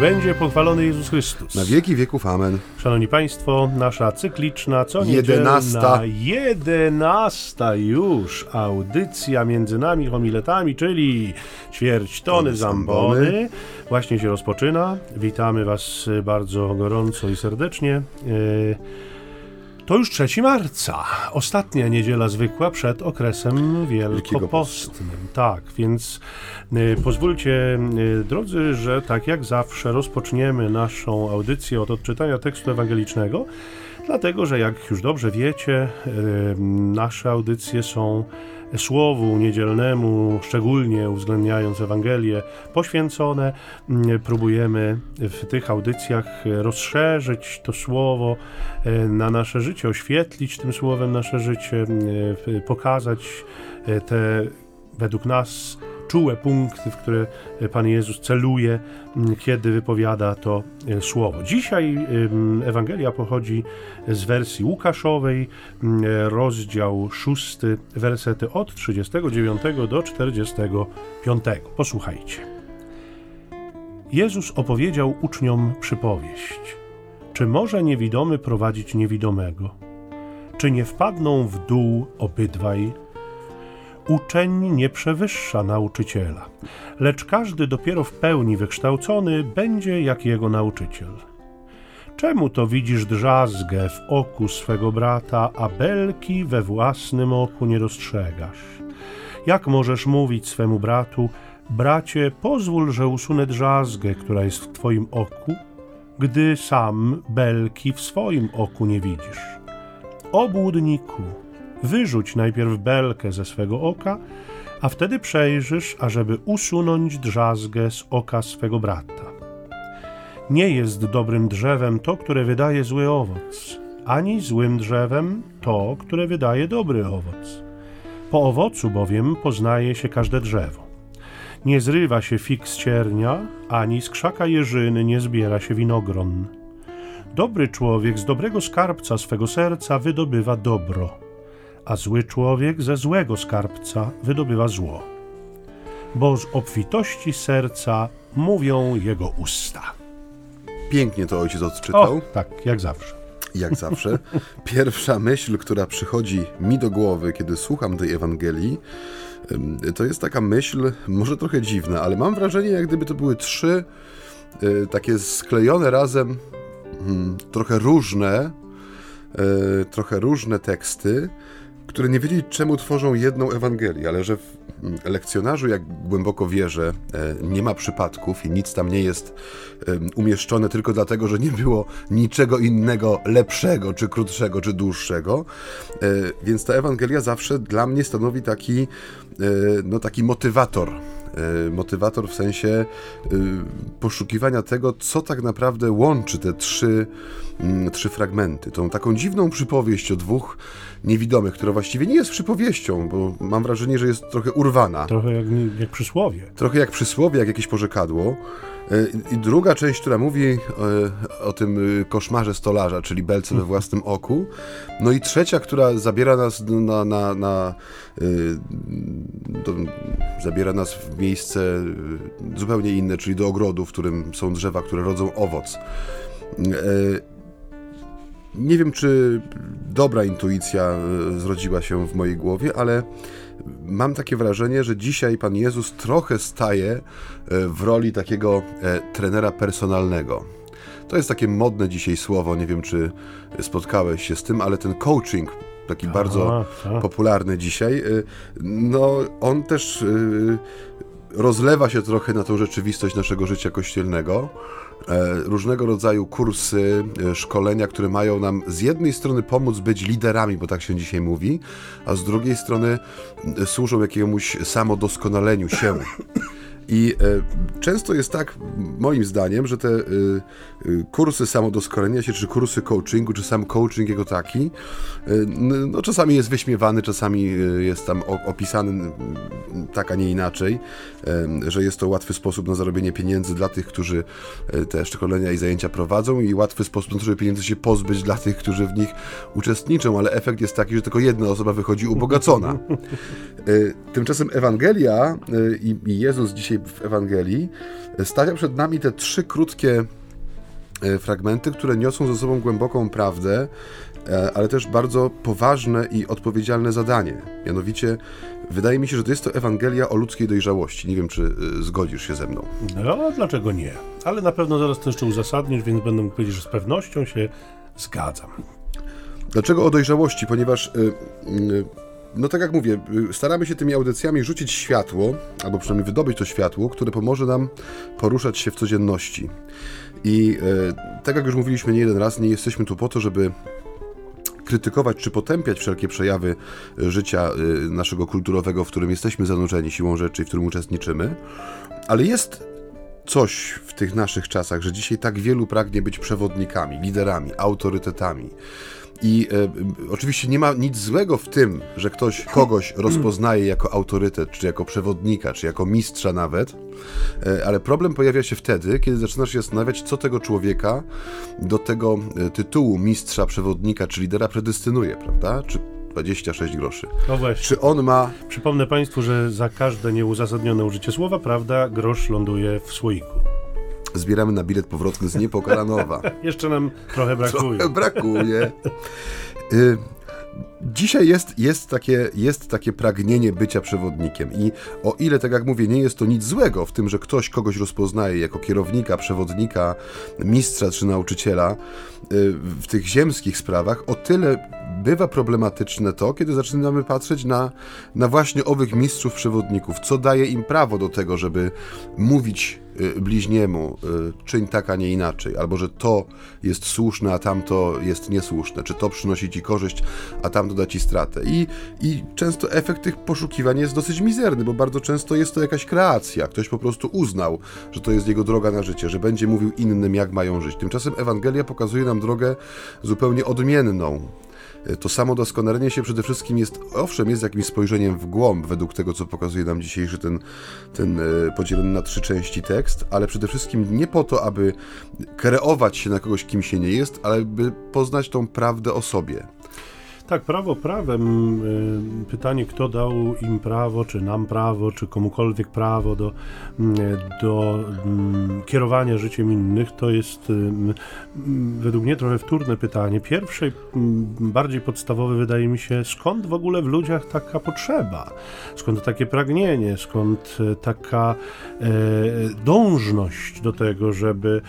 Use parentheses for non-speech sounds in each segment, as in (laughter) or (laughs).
będzie pochwalony Jezus Chrystus. Na wieki wieków amen. Szanowni Państwo, nasza cykliczna, co Jedenasta. jedenasta już audycja między nami homiletami, czyli ćwierć tony zambony. Właśnie się rozpoczyna. Witamy Was bardzo gorąco i serdecznie. E, To już 3 marca, ostatnia niedziela zwykła przed okresem wielkopostnym. Tak, więc y, pozwólcie, y, drodzy, że tak jak zawsze rozpoczniemy naszą audycję od odczytania tekstu ewangelicznego, dlatego że jak już dobrze wiecie, y, nasze audycje są Słowu Niedzielnemu, szczególnie uwzględniając Ewangelię, poświęcone. Mm, Próbujemy w tych audycjach rozszerzyć to Słowo e, na nasze życie, oświetlić tym Słowem nasze życie, e, pokazać e, te według nas czułe punkty, w które Pan Jezus celuje, kiedy wypowiada to e, słowo. Dzisiaj Ewangelia pochodzi z wersji Łukaszowej, rozdział 6, wersety od 39 do 45. Posłuchajcie. Jezus opowiedział uczniom przypowieść. Czy może niewidomy prowadzić niewidomego? Czy nie wpadną w dół obydwaj? Uczeń nie przewyższa nauczyciela, lecz każdy dopiero w pełni wykształcony będzie jak jego nauczyciel. Czemu to widzisz drzazgę w oku swego brata, a belki we własnym oku nie dostrzegasz? Jak możesz mówić swemu bratu, bracie, pozwól, że usunę drzazgę, która jest w twoim oku, gdy sam belki w swoim oku nie widzisz? Obłudniku, wyrzuć najpierw belkę ze swego oka, a wtedy przejrzysz, ażeby usunąć drzazgę z oka swego brata. Nie jest dobrym drzewem to, które wydaje zły owoc, ani złym drzewem to, które wydaje dobry owoc. Po owocu bowiem poznaje się każde drzewo. Nie zrywa się fig z ciernia, ani z krzaka jeżyny nie zbiera się winogron. Dobry człowiek z dobrego skarbca swego serca wydobywa dobro, a zły człowiek ze złego skarbca wydobywa zło. Bo z obfitości serca mówią jego usta. Pięknie to ojciec odczytał, O, tak, jak zawsze. jak zawsze. (laughs) Pierwsza myśl, która przychodzi mi do głowy, kiedy słucham tej Ewangelii, to jest taka myśl, może trochę dziwna, ale mam wrażenie, jak gdyby to były trzy y, takie sklejone razem, mm, trochę różne, y, trochę różne teksty, które nie wiedzieli, czemu tworzą jedną Ewangelię, ale że w mm, lekcjonarzu, jak głęboko wierzę, e, nie ma przypadków i nic tam nie jest umieszczone tylko dlatego, że nie było niczego innego lepszego, czy krótszego, czy dłuższego. E, Więc ta Ewangelia zawsze dla mnie stanowi taki, e, no, taki motywator. E, Motywator w sensie e, poszukiwania tego, co tak naprawdę łączy te trzy, mm, trzy fragmenty. Tą taką dziwną przypowieść o dwóch niewidomych, która właściwie nie jest przypowieścią, bo mam wrażenie, że jest trochę urwana. Trochę jak, jak przysłowie. Trochę jak przysłowie, jak jakieś porzekadło. E, I druga część, która mówi e, o tym e, koszmarze stolarza, czyli belce we własnym oku. No i trzecia, która zabiera nas na, na, na do, zabiera nas w miejsce zupełnie inne, czyli do ogrodu, w którym są drzewa, które rodzą owoc. Nie wiem, czy dobra intuicja zrodziła się w mojej głowie, ale mam takie wrażenie, że dzisiaj Pan Jezus trochę staje e, w roli takiego e, trenera personalnego. To jest takie modne dzisiaj słowo, nie wiem czy spotkałeś się z tym, ale ten coaching, taki bardzo tak. popularny dzisiaj, y, no on też rozlewa się trochę na tą rzeczywistość naszego życia kościelnego. E, Różnego rodzaju kursy, e, szkolenia, które mają nam z jednej strony pomóc być liderami, bo tak się dzisiaj mówi, a z drugiej strony służą jakiemuś samodoskonaleniu się. I e, często jest tak, moim zdaniem, że te e, e, kursy samodoskonalenia się, czy kursy coachingu, czy sam coaching jako taki, no czasami jest wyśmiewany, czasami jest tam opisany tak, a nie inaczej, że jest to łatwy sposób na zarobienie pieniędzy dla tych, którzy te szkolenia i zajęcia prowadzą i łatwy sposób na to, żeby pieniędzy się pozbyć dla tych, którzy w nich uczestniczą, ale efekt jest taki, że tylko jedna osoba wychodzi ubogacona. Tymczasem Ewangelia i Jezus dzisiaj w Ewangelii, stawia przed nami te trzy krótkie e, fragmenty, które niosą ze sobą głęboką prawdę, e, ale też bardzo poważne i odpowiedzialne zadanie. Mianowicie, wydaje mi się, że to jest to Ewangelia o ludzkiej dojrzałości. Nie wiem, czy e, zgodzisz się ze mną. No, dlaczego nie? Ale na pewno zaraz to jeszcze uzasadnisz, więc będę mógł powiedzieć, że z pewnością się zgadzam. Dlaczego o dojrzałości? Ponieważ, y, y, no tak jak mówię, y, staramy się tymi audycjami rzucić światło, albo przynajmniej wydobyć to światło, które pomoże nam poruszać się w codzienności. I tak jak już mówiliśmy nie jeden raz, nie jesteśmy tu po to, żeby krytykować czy potępiać wszelkie przejawy życia naszego kulturowego, w którym jesteśmy zanurzeni siłą rzeczy w którym uczestniczymy, ale jest coś w tych naszych czasach, że dzisiaj tak wielu pragnie być przewodnikami, liderami, autorytetami. I e, oczywiście nie ma nic złego w tym, że ktoś kogoś rozpoznaje jako autorytet, czy jako przewodnika, czy jako mistrza nawet, e, ale problem pojawia się wtedy, kiedy zaczynasz się zastanawiać, co tego człowieka do tego e, tytułu mistrza, przewodnika, czy lidera predestynuje, prawda? Czy 26 groszy. No właśnie. Czy on ma. Przypomnę Państwu, że za każde nieuzasadnione użycie słowa, prawda, grosz ląduje w słoiku. Zbieramy na bilet powrotny z Niepokalanowa. (laughs) Jeszcze nam trochę brakuje. Trochę brakuje. Y Dzisiaj jest, jest, takie, jest takie pragnienie bycia przewodnikiem i o ile, tak jak mówię, nie jest to nic złego w tym, że ktoś kogoś rozpoznaje jako kierownika, przewodnika, mistrza czy nauczyciela y, w tych ziemskich sprawach, o tyle bywa problematyczne to, kiedy zaczynamy patrzeć na, na właśnie owych mistrzów przewodników, co daje im prawo do tego, żeby mówić bliźniemu, y, czyń tak, a nie inaczej, albo że to jest słuszne, a tamto jest niesłuszne, czy to przynosi ci korzyść, a tamto da ci stratę. I, I często efekt tych poszukiwań jest dosyć mizerny, bo bardzo często jest to jakaś kreacja. Ktoś po prostu uznał, że to jest jego droga na życie, że będzie mówił innym, jak mają żyć. Tymczasem Ewangelia pokazuje nam drogę zupełnie odmienną. To samo doskonalenie się przede wszystkim jest, owszem, jest jakimś spojrzeniem w głąb, według tego, co pokazuje nam dzisiejszy ten, ten e, podzielony na trzy części tekst, ale przede wszystkim nie po to, aby kreować się na kogoś, kim się nie jest, ale by poznać tą prawdę o sobie. Tak, prawo prawem. Y, pytanie, kto dał im prawo, czy nam prawo, czy komukolwiek prawo do, mm, do mm, kierowania życiem innych, to jest y, według mnie trochę wtórne pytanie. Pierwsze, bardziej podstawowe wydaje mi się, skąd w ogóle w ludziach taka potrzeba? Skąd takie pragnienie? Skąd taka e, dążność do tego, żeby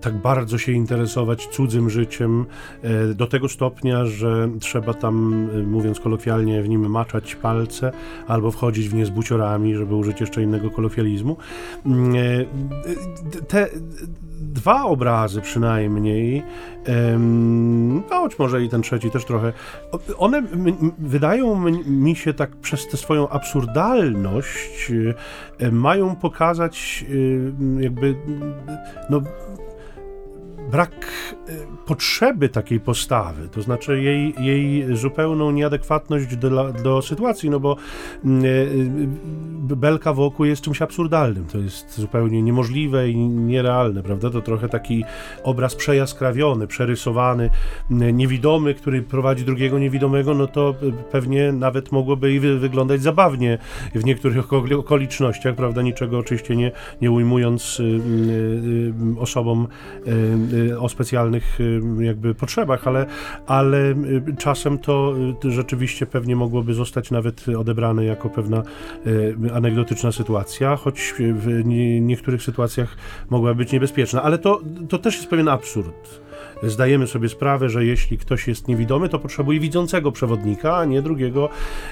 tak bardzo się interesować cudzym życiem e, do tego stopnia, że że trzeba tam, y, mówiąc kolokwialnie, w nim maczać palce albo wchodzić w nie z buciorami, żeby użyć jeszcze innego kolokwializmu. Mm, y, te dwa obrazy przynajmniej, no choć może i ten trzeci też trochę, one wydają mi się tak przez tę swoją absurdalność y, mają pokazać jakby no brak y, potrzeby takiej postawy, to znaczy jej, jej zupełną nieadekwatność do, do sytuacji, no bo mm, y, y, belka wokół jest czymś absurdalnym, to jest zupełnie niemożliwe i nierealne, prawda? To trochę taki obraz przejaskrawiony, przerysowany, mm, niewidomy, który prowadzi drugiego niewidomego, no to pewnie nawet mogłoby i wyglądać zabawnie w niektórych okolicznościach, prawda? Niczego oczywiście nie, nie ujmując osobom o specjalnych y, jakby potrzebach, ale, ale y, czasem to rzeczywiście pewnie mogłoby zostać nawet odebrane jako pewna anegdotyczna sytuacja, choć w niektórych sytuacjach mogła być niebezpieczna. Ale to, to też jest pewien absurd zdajemy sobie sprawę, że jeśli ktoś jest niewidomy, to potrzebuje widzącego przewodnika, a nie drugiego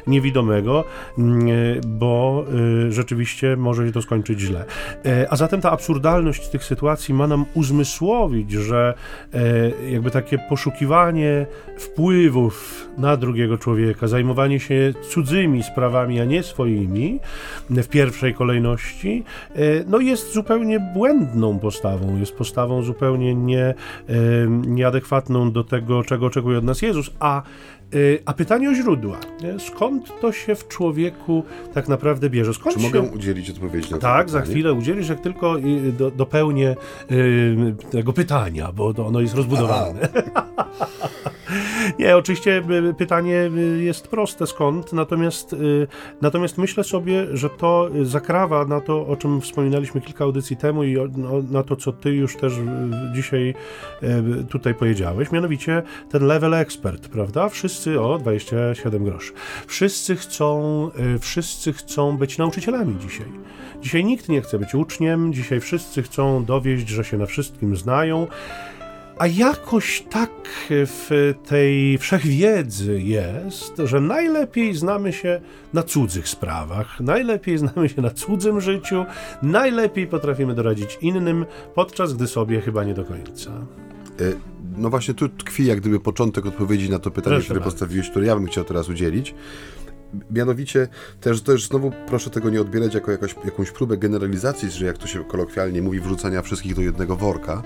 niewidomego, mm, bo y, rzeczywiście może się to skończyć źle. E, a zatem ta absurdalność tych sytuacji ma nam uzmysłowić, że e, jakby takie poszukiwanie wpływów na drugiego człowieka, zajmowanie się cudzymi sprawami, a nie swoimi w pierwszej kolejności, e, no jest zupełnie błędną postawą, jest postawą zupełnie nie nieadekwatną do tego, czego oczekuje od nas Jezus, a y, a pytanie o źródła. Skąd to się w człowieku tak naprawdę bierze? Skąd Czy się... mogę udzielić odpowiedzi na to Tak, pytanie? za chwilę udzielisz, jak tylko do, dopełnię y, tego pytania, bo ono jest rozbudowane. (laughs) (laughs) Nie, oczywiście y, pytanie y, jest proste skąd, natomiast, y, natomiast myślę sobie, że to zakrawa na to, o czym wspominaliśmy kilka audycji temu i no, na to, co ty już też dzisiaj tutaj powiedziałeś, mianowicie ten level expert, prawda? Wszyscy, o, 27 groszy. Wszyscy chcą, wszyscy chcą być nauczycielami dzisiaj. Dzisiaj nikt nie chce być uczniem, dzisiaj wszyscy chcą dowieść, że się na wszystkim znają. A jakoś tak w tej wszechwiedzy jest, że najlepiej znamy się na cudzych sprawach, najlepiej znamy się na cudzym życiu, najlepiej potrafimy doradzić innym, podczas gdy sobie chyba nie do końca. E, no właśnie tu tkwi jak gdyby początek odpowiedzi na to pytanie, Proszę które bardzo. postawiłeś, które ja bym chciał teraz udzielić. Mianowicie też, też znowu proszę tego nie odbierać jako jakaś, jakąś próbę generalizacji, że jak to się kolokwialnie mówi, wrzucania wszystkich do jednego worka.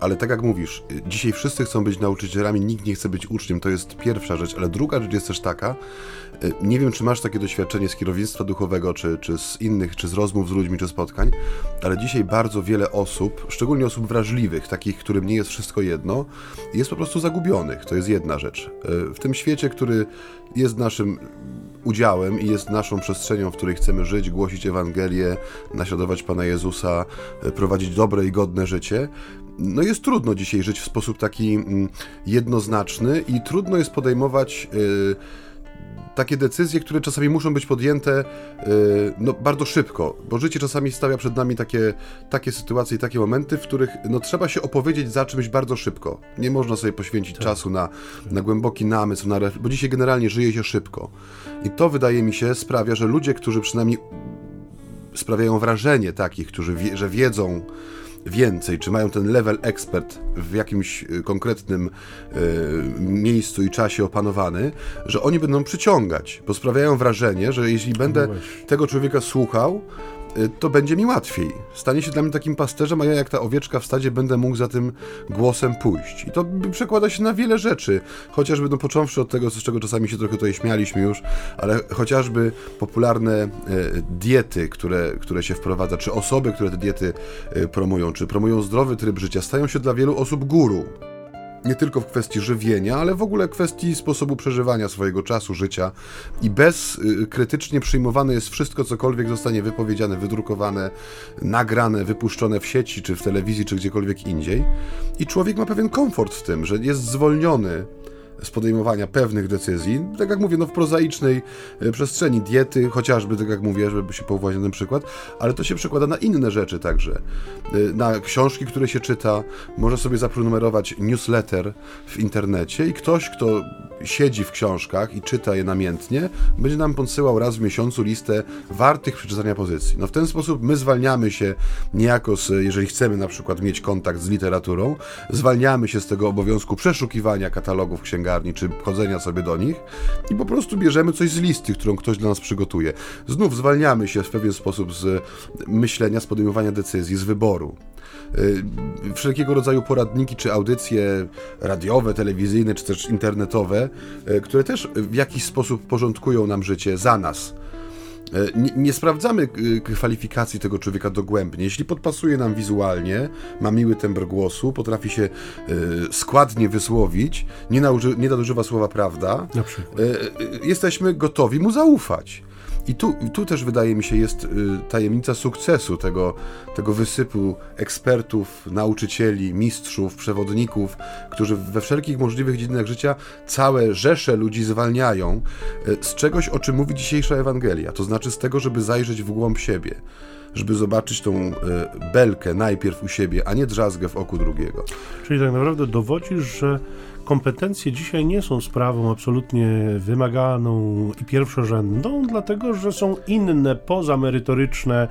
Ale tak jak mówisz, dzisiaj wszyscy chcą być nauczycielami, nikt nie chce być uczniem, to jest pierwsza rzecz, ale druga rzecz jest też taka, y, nie wiem, czy masz takie doświadczenie z kierownictwa duchowego, czy, czy z innych, czy z rozmów z ludźmi, czy spotkań, ale dzisiaj bardzo wiele osób, szczególnie osób wrażliwych, takich, którym nie jest wszystko jedno, jest po prostu zagubionych. To jest jedna rzecz. Y, w tym świecie, który jest naszym udziałem i jest naszą przestrzenią, w której chcemy żyć, głosić Ewangelię, naśladować Pana Jezusa, y, prowadzić dobre i godne życie, no jest trudno dzisiaj żyć w sposób taki mm, jednoznaczny i trudno jest podejmować y, takie decyzje, które czasami muszą być podjęte y, no, bardzo szybko, bo życie czasami stawia przed nami takie, takie sytuacje i takie momenty, w których no, trzeba się opowiedzieć za czymś bardzo szybko. Nie można sobie poświęcić tak. czasu na, na głęboki namysł, na bo dzisiaj generalnie żyje się szybko. I to wydaje mi się sprawia, że ludzie, którzy przynajmniej sprawiają wrażenie takich, którzy wie, że wiedzą, więcej, czy mają ten level ekspert w jakimś y, konkretnym y, miejscu i czasie opanowany, że oni będą przyciągać, bo sprawiają wrażenie, że jeśli będę no tego człowieka słuchał, to będzie mi łatwiej. Stanie się dla mnie takim pasterzem, a ja jak ta owieczka w stadzie będę mógł za tym głosem pójść. I to przekłada się na wiele rzeczy, chociażby no, począwszy od tego, z czego czasami się trochę tutaj śmialiśmy już, ale chociażby popularne y, diety, które, które się wprowadza, czy osoby, które te diety y, promują, czy promują zdrowy tryb życia, stają się dla wielu osób guru nie tylko w kwestii żywienia, ale w ogóle kwestii sposobu przeżywania swojego czasu, życia i bez y, krytycznie przyjmowane jest wszystko, cokolwiek zostanie wypowiedziane, wydrukowane, nagrane, wypuszczone w sieci, czy w telewizji, czy gdziekolwiek indziej. I człowiek ma pewien komfort w tym, że jest zwolniony z podejmowania pewnych decyzji, tak jak mówię, no w prozaicznej e, przestrzeni diety, chociażby, tak jak mówię, żeby się powołać na ten przykład, ale to się przekłada na inne rzeczy także. E, na książki, które się czyta, może sobie zaprenumerować newsletter w internecie i ktoś, kto siedzi w książkach i czyta je namiętnie, będzie nam podsyłał raz w miesiącu listę wartych przeczytania pozycji. No w ten sposób my zwalniamy się niejako, z, jeżeli chcemy na przykład mieć kontakt z literaturą, zwalniamy się z tego obowiązku przeszukiwania katalogów księgarni czy chodzenia sobie do nich i po prostu bierzemy coś z listy, którą ktoś dla nas przygotuje. Znów zwalniamy się w pewien sposób z myślenia, z podejmowania decyzji, z wyboru. Y, wszelkiego rodzaju poradniki czy audycje radiowe, telewizyjne czy też internetowe, y, które też w jakiś sposób porządkują nam życie za nas. Y, nie, nie, sprawdzamy kwalifikacji tego człowieka dogłębnie. Jeśli podpasuje nam wizualnie, ma miły tembr głosu, potrafi się składnie wysłowić, nie, nie nadużywa słowa prawda, jesteśmy gotowi mu zaufać. I tu, tu też wydaje mi się jest y, tajemnica sukcesu tego, tego wysypu ekspertów, nauczycieli, mistrzów, przewodników, którzy we wszelkich możliwych dziedzinach życia całe rzesze ludzi zwalniają y, z czegoś, o czym mówi dzisiejsza Ewangelia, to znaczy z tego, żeby zajrzeć w głąb siebie żeby zobaczyć tą y, belkę najpierw u siebie, a nie drzazgę w oku drugiego. Czyli tak naprawdę dowodzisz, że kompetencje dzisiaj nie są sprawą absolutnie wymaganą i pierwszorzędną, dlatego że są inne, pozamerytoryczne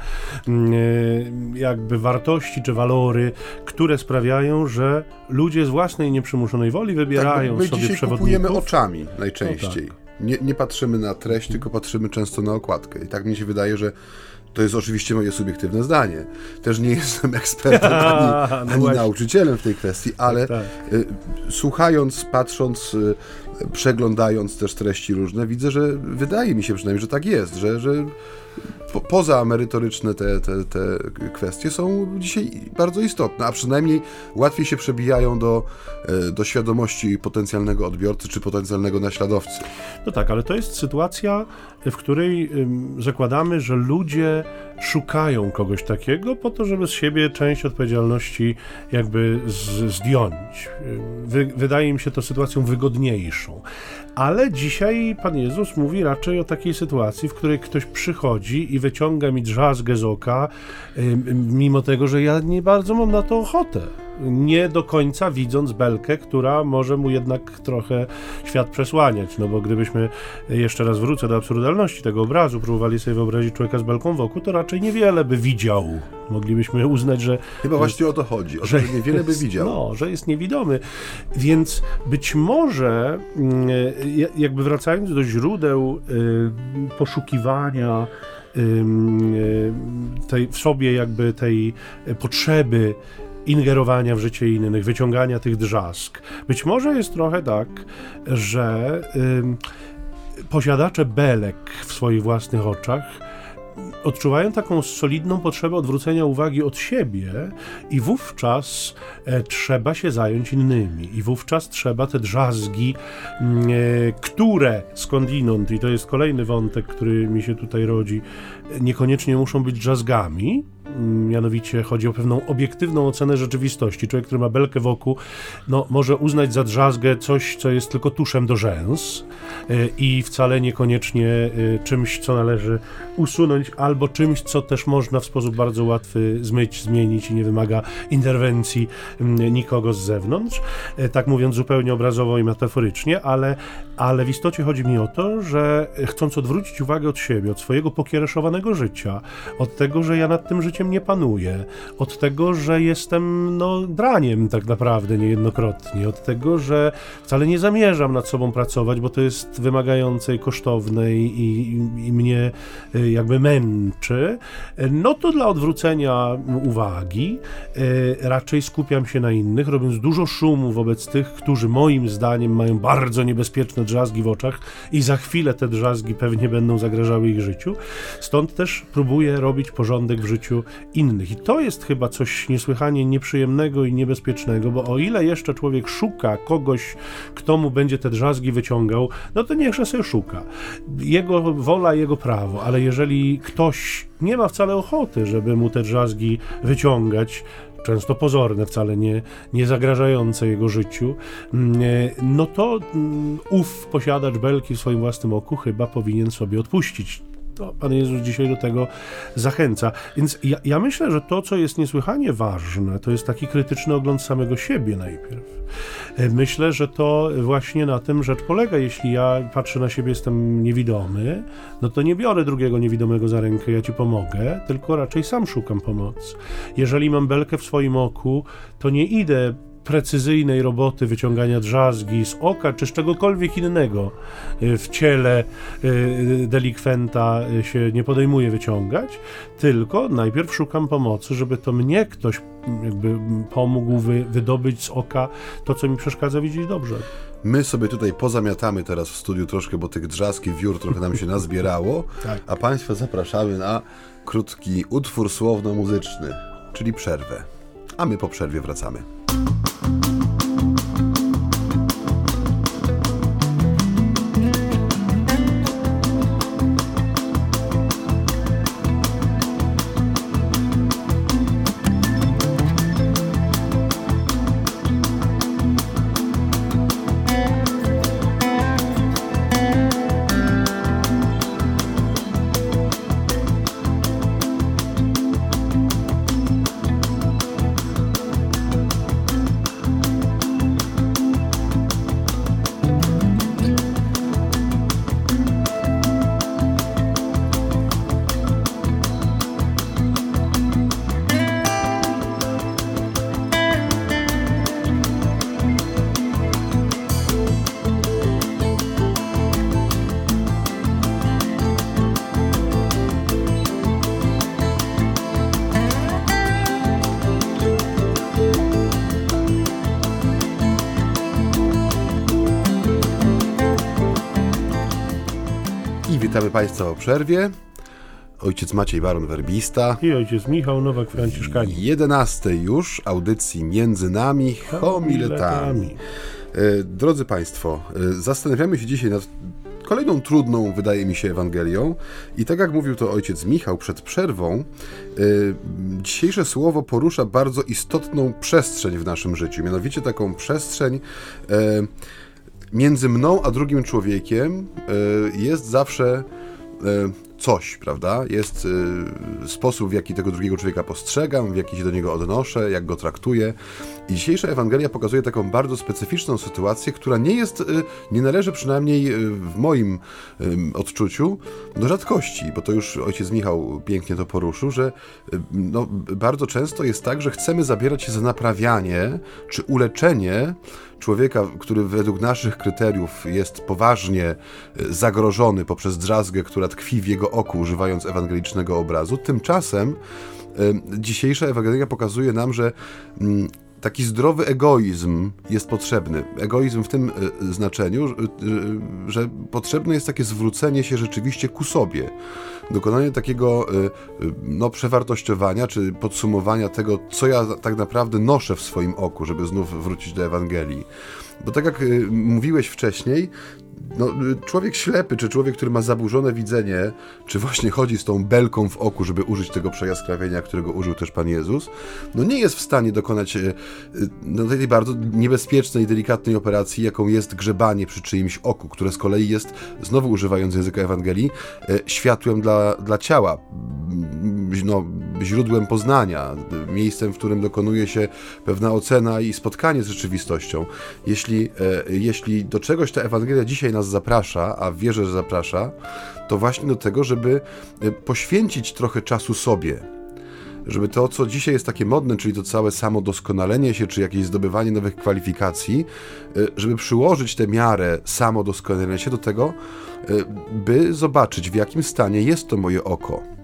mm, e, jakby wartości czy walory, które sprawiają, że ludzie z własnej nieprzymuszonej woli wybierają tak, my sobie przewodników. kupujemy oczami najczęściej. No tak. nie, nie patrzymy na treść, tylko patrzymy często na okładkę. I tak mi się wydaje, że to jest oczywiście moje subiektywne zdanie. Też nie jestem ekspertem (laughs) ani, no ani nauczycielem w tej kwestii, ale tak, tak. Y, słuchając, patrząc, y, przeglądając też treści różne, widzę, że wydaje mi się przynajmniej, że tak jest, że, że po, poza merytoryczne te, te, te kwestie są dzisiaj bardzo istotne, a przynajmniej łatwiej się przebijają do, e, do świadomości potencjalnego odbiorcy czy potencjalnego naśladowcy. No tak, ale to jest sytuacja, w której zakładamy, że ludzie szukają kogoś takiego po to, żeby z siebie część odpowiedzialności jakby zdjąć. Wy, wydaje mi się to sytuacją wygodniejszą. Ale dzisiaj Pan Jezus mówi raczej o takiej sytuacji, w której ktoś przychodzi i wyciąga mi drzazgę z oka, mimo tego, że ja nie bardzo mam na to ochotę nie do końca widząc belkę, która może mu jednak trochę świat przesłaniać. No bo gdybyśmy, jeszcze raz wrócę do absurdalności tego obrazu, próbowali sobie wyobrazić człowieka z belką wokół, to raczej niewiele by widział. Moglibyśmy uznać, że. Chyba właśnie o to chodzi, o że, to, że niewiele by widział. No, że jest niewidomy. Więc być może, mm, jakby wracając do źródeł y, poszukiwania, y, tej, w sobie jakby tej potrzeby ingerowania w życie innych, wyciągania tych drzask. Być może jest trochę tak, że posiadacze belek w swoich własnych oczach odczuwają taką solidną potrzebę odwrócenia uwagi od siebie i wówczas e, trzeba się zająć innymi i wówczas trzeba te drzazgi, mm, e, które skądinąd, i to jest kolejny wątek, który mi się tutaj rodzi, niekoniecznie muszą być drzazgami, mianowicie chodzi o pewną obiektywną ocenę rzeczywistości. Człowiek, który ma belkę wokół, no, może uznać za drzazgę coś, co jest tylko tuszem do rzęs e, i wcale niekoniecznie e, czymś, co należy usunąć, albo czymś, co też można w sposób bardzo łatwy zmyć, zmienić i nie wymaga interwencji nikogo z zewnątrz. E, tak mówiąc zupełnie obrazowo i metaforycznie, ale, ale w istocie chodzi mi o to, że chcąc odwrócić uwagę od siebie, od swojego pokiereszowanego życia, od tego, że ja nad tym życiem nie panuję, od tego, że jestem no, draniem tak naprawdę niejednokrotnie, od tego, że wcale nie zamierzam nad sobą pracować, bo to jest wymagające i kosztowne i, i, i mnie y, jakby męczy, no to dla odwrócenia uwagi y, raczej skupiam się na innych, robiąc dużo szumu wobec tych, którzy moim zdaniem mają bardzo niebezpieczne drzazgi w oczach i za chwilę te drzazgi pewnie będą zagrażały ich życiu. Stąd też próbuję robić porządek w życiu innych. I to jest chyba coś niesłychanie nieprzyjemnego i niebezpiecznego, bo o ile jeszcze człowiek szuka kogoś, kto mu będzie te drzazgi wyciągał, no to niechże sobie szuka. Jego wola, jego prawo, ale jeżeli ktoś nie ma wcale ochoty, żeby mu te drzazgi wyciągać, często pozorne, wcale nie, nie zagrażające jego życiu, mm, no to mm, ów posiadacz belki w swoim własnym oku chyba powinien sobie odpuścić to Pan Jezus dzisiaj do tego zachęca. Więc ja, ja, myślę, że to, co jest niesłychanie ważne, to jest taki krytyczny ogląd samego siebie najpierw. E, myślę, że to właśnie na tym rzecz polega. Jeśli ja patrzę na siebie, jestem niewidomy, no to nie biorę drugiego niewidomego za rękę, ja ci pomogę, tylko raczej sam szukam pomocy. Jeżeli mam belkę w swoim oku, to nie idę precyzyjnej roboty wyciągania drzazgi z oka czy z czegokolwiek innego y, w ciele y, delikwenta się nie podejmuje wyciągać, tylko najpierw szukam pomocy, żeby to mnie ktoś jakby pomógł wy, wydobyć z oka to, co mi przeszkadza widzieć dobrze. My sobie tutaj pozamiatamy teraz w studiu troszkę, bo tych drzaski wiór trochę nam się (laughs) nazbierało, tak. a Państwa zapraszamy na krótki utwór słowno-muzyczny, czyli przerwę. A my po przerwie wracamy. Przerwie. Ojciec Maciej Baron Werbista. I ojciec Michał Nowak Franciszkanin. 11 już audycji między nami homiletami. E, drodzy Państwo, e, zastanawiamy się dzisiaj nad kolejną trudną, wydaje mi się, Ewangelią. I tak jak mówił to ojciec Michał przed przerwą, e, dzisiejsze słowo porusza bardzo istotną przestrzeń w naszym życiu. Mianowicie taką przestrzeń między mną a drugim człowiekiem jest zawsze coś, prawda? Jest y, sposób, w jaki tego drugiego człowieka postrzegam, w jaki się do niego odnoszę, jak go traktuję. I dzisiejsza Ewangelia pokazuje taką bardzo specyficzną sytuację, która nie jest, y, nie należy przynajmniej w moim odczuciu do rzadkości, bo to już ojciec Michał pięknie to poruszył, że no, bardzo często jest tak, że chcemy zabierać się za naprawianie czy uleczenie człowieka, który według naszych kryteriów jest poważnie e, zagrożony poprzez drzazgę, która tkwi w jego oku, używając ewangelicznego obrazu. Tymczasem e, dzisiejsza Ewangelia pokazuje nam, że mm, taki zdrowy egoizm jest potrzebny. Egoizm w tym e, znaczeniu, że potrzebne jest takie zwrócenie się rzeczywiście ku sobie. Dokonanie takiego no, przewartościowania, czy podsumowania tego, co ja tak naprawdę noszę w swoim oku, żeby znów wrócić do Ewangelii. Bo tak jak mówiłeś wcześniej, no, człowiek ślepy, czy człowiek, który ma zaburzone widzenie, czy właśnie chodzi z tą belką w oku, żeby użyć tego przejaskrawienia, którego użył też Pan Jezus, no nie jest w stanie dokonać e, no, tej bardzo niebezpiecznej, delikatnej operacji, jaką jest grzebanie przy czyimś oku, które z kolei jest, znowu używając języka Ewangelii, e, światłem dla, dla ciała, no, źródłem poznania, miejscem, w którym dokonuje się pewna ocena i spotkanie z rzeczywistością. Jeśli, e, jeśli do czegoś ta Ewangelia dzisiaj nas zaprasza, a wierzę, że zaprasza, to właśnie do tego, żeby e, poświęcić trochę czasu sobie, żeby to, co dzisiaj jest takie modne, czyli to całe samo doskonalenie się, czy jakieś zdobywanie nowych kwalifikacji, e, żeby przyłożyć tę miarę samo doskonalenia się do tego, by zobaczyć, w jakim stanie jest to moje oko. Y,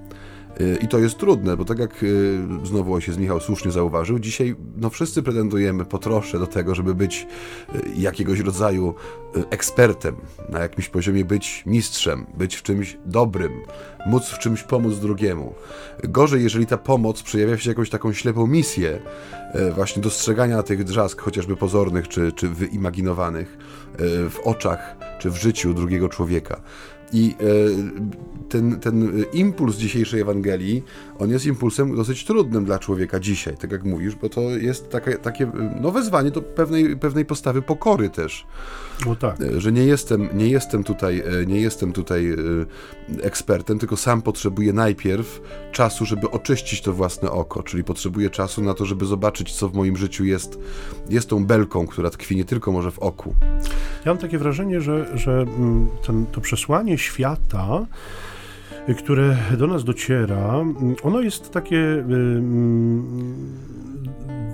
I to jest trudne, bo tak jak y, znowu ojciec Michał słusznie zauważył, dzisiaj no wszyscy pretendujemy po trosze do tego, żeby być y, jakiegoś rodzaju ekspertem, na jakimś poziomie być mistrzem, być w czymś dobrym, móc w czymś pomóc drugiemu. Gorzej, jeżeli ta pomoc przejawia się jakąś taką ślepą misję, właśnie dostrzegania tych drzask, chociażby pozornych czy, czy wyimaginowanych, w oczach czy w życiu drugiego człowieka. I e, ten, ten impuls dzisiejszej Ewangelii, on jest impulsem dosyć trudnym dla człowieka dzisiaj, tak jak mówisz, bo to jest takie, takie no, wezwanie do pewnej, pewnej postawy pokory też. No tak. E, że nie jestem, nie jestem tutaj, e, nie jestem tutaj ekspertem, tylko sam potrzebuję najpierw czasu, żeby oczyścić to własne oko, czyli potrzebuję czasu na to, żeby zobaczyć, co w moim życiu jest, jest tą belką, która tkwi nie tylko może w oku. Ja mam takie wrażenie, że, że mm, ten, to przesłanie świata, które do nas dociera, ono jest takie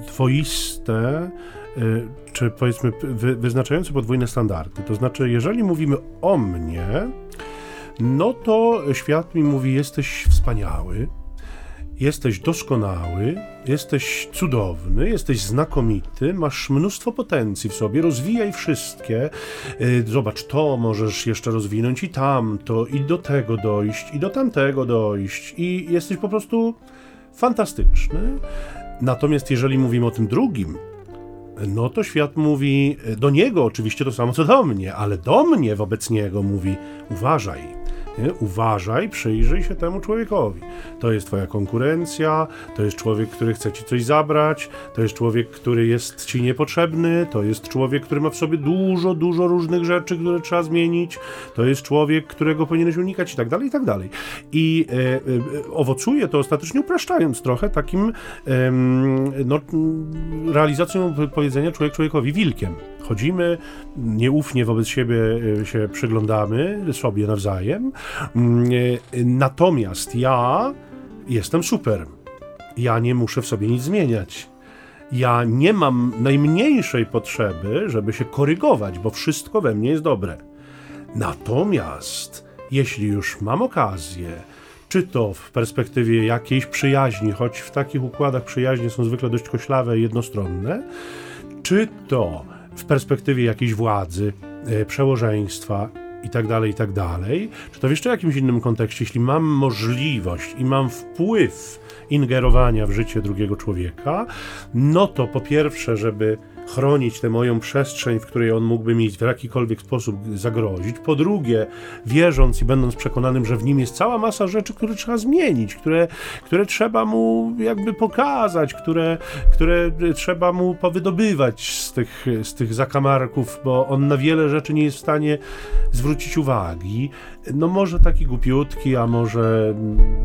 dwoiste, y, czy powiedzmy wyznaczające podwójne standardy. To znaczy, jeżeli mówimy o mnie, no to świat mi mówi: Jesteś wspaniały, Jesteś doskonały, jesteś cudowny, jesteś znakomity, masz mnóstwo potencji w sobie, rozwijaj wszystkie. Y, zobacz, to możesz jeszcze rozwinąć i tamto, i do tego dojść, i do tamtego dojść, i jesteś po prostu fantastyczny. Natomiast jeżeli mówimy o tym drugim, no to świat mówi do niego oczywiście to samo co do mnie, ale do mnie wobec niego mówi: uważaj nie? Uważaj, przyjrzyj się temu człowiekowi. To jest twoja konkurencja, to jest człowiek, który chce ci coś zabrać, to jest człowiek, który jest ci niepotrzebny, to jest człowiek, który ma w sobie dużo, dużo różnych rzeczy, które trzeba zmienić, to jest człowiek, którego powinieneś unikać i tak dalej, i tak dalej. I e, e, owocuje to ostatecznie upraszczając trochę takim e, no, realizacją powiedzenia człowiek człowiekowi wilkiem. Chodzimy, nieufnie wobec siebie e, się przyglądamy sobie nawzajem, natomiast ja jestem super. Ja nie muszę w sobie nic zmieniać. Ja nie mam najmniejszej potrzeby, żeby się korygować, bo wszystko we mnie jest dobre. Natomiast jeśli już mam okazję, czy to w perspektywie jakiejś przyjaźni, choć w takich układach przyjaźnie są zwykle dość koślawe i jednostronne, czy to w perspektywie jakiejś władzy, e, przełożeństwa, i tak dalej, i tak dalej, czy to w jeszcze jakimś innym kontekście, jeśli mam możliwość i mam wpływ ingerowania w życie drugiego człowieka, no to po pierwsze, żeby chronić tę moją przestrzeń, w której on mógłby mi w jakikolwiek sposób zagrozić. Po drugie, wierząc i będąc przekonanym, że w nim jest cała masa rzeczy, które trzeba zmienić, które, które trzeba mu jakby pokazać, które, które trzeba mu powydobywać z tych, z tych zakamarków, bo on na wiele rzeczy nie jest w stanie zwrócić uwagi. No może taki głupiutki, a może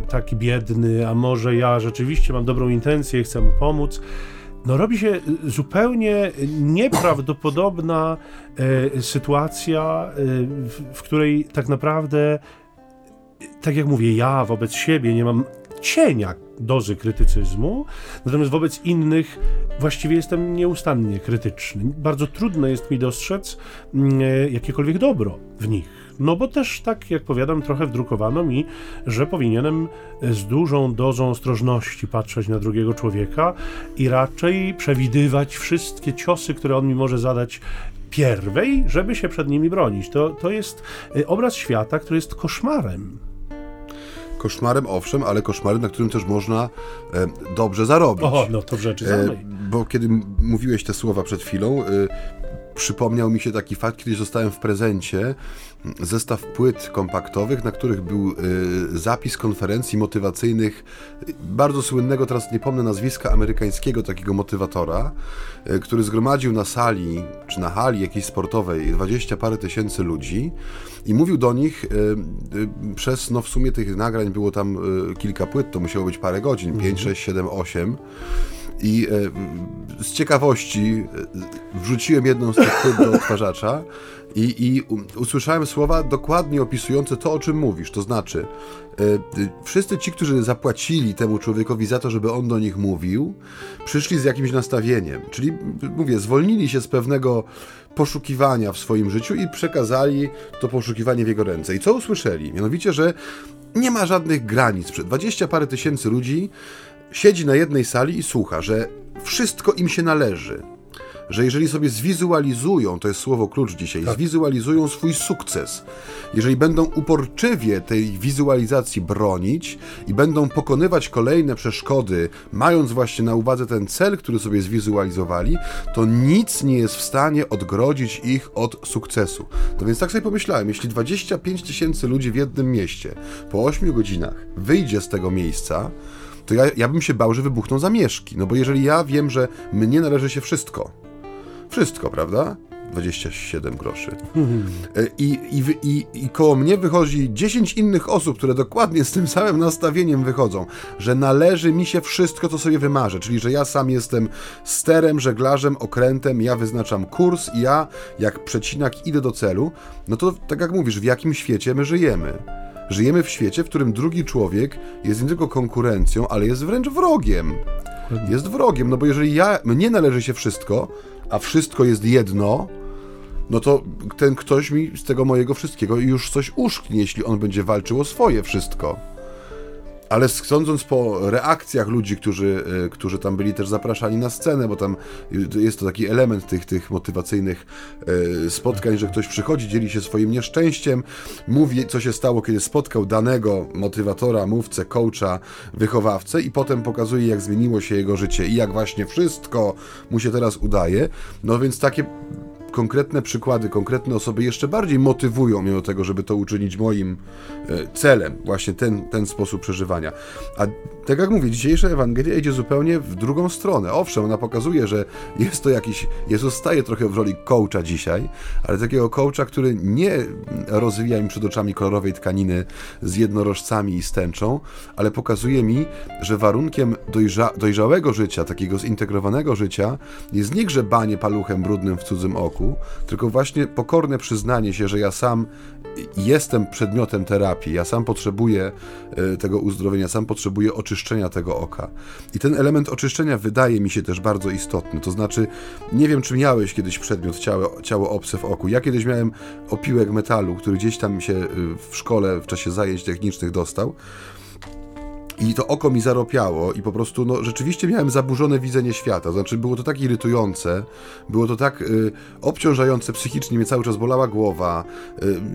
taki biedny, a może ja rzeczywiście mam dobrą intencję chcę mu pomóc no robi się zupełnie nieprawdopodobna e, sytuacja, e, w, w której tak naprawdę, tak jak mówię, ja wobec siebie nie mam cienia dozy krytycyzmu, natomiast wobec innych właściwie jestem nieustannie krytyczny. Bardzo trudno jest mi dostrzec mm, e, jakiekolwiek dobro w nich. No bo też, tak jak powiadam, trochę wdrukowano mi, że powinienem z dużą dozą ostrożności patrzeć na drugiego człowieka i raczej przewidywać wszystkie ciosy, które on mi może zadać pierwej, żeby się przed nimi bronić. To, to jest y, obraz świata, który jest koszmarem. Koszmarem, owszem, ale koszmarem, na którym też można e, dobrze zarobić. O, no to w rzeczy samej. E, bo kiedy mówiłeś te słowa przed chwilą, e, przypomniał mi się taki fakt, kiedyś zostałem w prezencie zestaw płyt kompaktowych, na których był y, zapis konferencji motywacyjnych bardzo słynnego, teraz nie pomnę nazwiska, amerykańskiego takiego motywatora, y, który zgromadził na sali, czy na hali jakiejś sportowej dwadzieścia parę tysięcy ludzi i mówił do nich y, przez, no w sumie tych nagrań było tam kilka płyt, to musiało być parę godzin, 5, 6, 7, 8 i e, z ciekawości e, wrzuciłem jedną z tych do odtwarzacza i, i usłyszałem słowa dokładnie opisujące to, o czym mówisz. To znaczy, e, wszyscy ci, którzy zapłacili temu człowiekowi za to, żeby on do nich mówił, przyszli z jakimś nastawieniem. Czyli, mówię, zwolnili się z pewnego poszukiwania w swoim życiu i przekazali to poszukiwanie w jego ręce. I co usłyszeli? Mianowicie, że nie ma żadnych granic. Przed dwadzieścia parę tysięcy ludzi siedzi na jednej sali i słucha, że wszystko im się należy. Że jeżeli sobie zwizualizują, to jest słowo klucz dzisiaj, tak. zwizualizują swój sukces, jeżeli będą uporczywie tej wizualizacji bronić i będą pokonywać kolejne przeszkody, mając właśnie na uwadze ten cel, który sobie zwizualizowali, to nic nie jest w stanie odgrodzić ich od sukcesu. No więc tak sobie pomyślałem, jeśli 25 tysięcy ludzi w jednym mieście po 8 godzinach wyjdzie z tego miejsca, to ja, ja bym się bał, że wybuchną zamieszki. No bo jeżeli ja wiem, że mnie należy się wszystko, wszystko, prawda? 27 groszy. E, I, i, i, I koło mnie wychodzi 10 innych osób, które dokładnie z tym samym nastawieniem wychodzą, że należy mi się wszystko, co sobie wymarzę, czyli że ja sam jestem sterem, żeglarzem, okrętem, ja wyznaczam kurs i ja, jak przecinak, idę do celu, no to tak jak mówisz, w jakim świecie my żyjemy? Żyjemy w świecie, w którym drugi człowiek jest nie tylko konkurencją, ale jest wręcz wrogiem. Jest wrogiem, no bo jeżeli ja, mnie należy się wszystko, a wszystko jest jedno, no to ten ktoś mi z tego mojego wszystkiego już coś uszknie, jeśli on będzie walczył o swoje wszystko. Ale sądząc po reakcjach ludzi, którzy, e, którzy tam byli też zapraszani na scenę, bo tam jest to taki element tych, tych motywacyjnych e, spotkań, że ktoś przychodzi, dzieli się swoim nieszczęściem, mówi, co się stało, kiedy spotkał danego motywatora, mówcę, coacha, wychowawcę i potem pokazuje, jak zmieniło się jego życie i jak właśnie wszystko mu się teraz udaje. No więc takie konkretne przykłady, konkretne osoby jeszcze bardziej motywują mnie do tego, żeby to uczynić moim e, celem, właśnie ten, ten sposób przeżywania. A tak jak mówię, dzisiejsza Ewangelia idzie zupełnie w drugą stronę. Owszem, ona pokazuje, że jest to jakiś, Jezus staje trochę w roli coacha dzisiaj, ale takiego coacha, który nie rozwija mi przed oczami kolorowej tkaniny z jednorożcami i stęczą, ale pokazuje mi, że warunkiem dojrza, dojrzałego życia, takiego zintegrowanego życia, jest nie grzebanie paluchem brudnym w cudzym oku, tylko właśnie pokorne przyznanie się, że ja sam jestem przedmiotem terapii, ja sam potrzebuję e, tego uzdrowienia, sam potrzebuję oczyszczenia tego oka. I ten element oczyszczenia wydaje mi się też bardzo istotny. To znaczy, nie wiem, czy miałeś kiedyś przedmiot ciało, ciało obce w oku. Ja kiedyś miałem opiłek metalu, który gdzieś tam się e, w szkole w czasie zajęć technicznych dostał. I to oko mi zaropiało i po prostu, no, rzeczywiście miałem zaburzone widzenie świata. Znaczy, było to tak irytujące, było to tak y, obciążające psychicznie, mnie cały czas bolała głowa,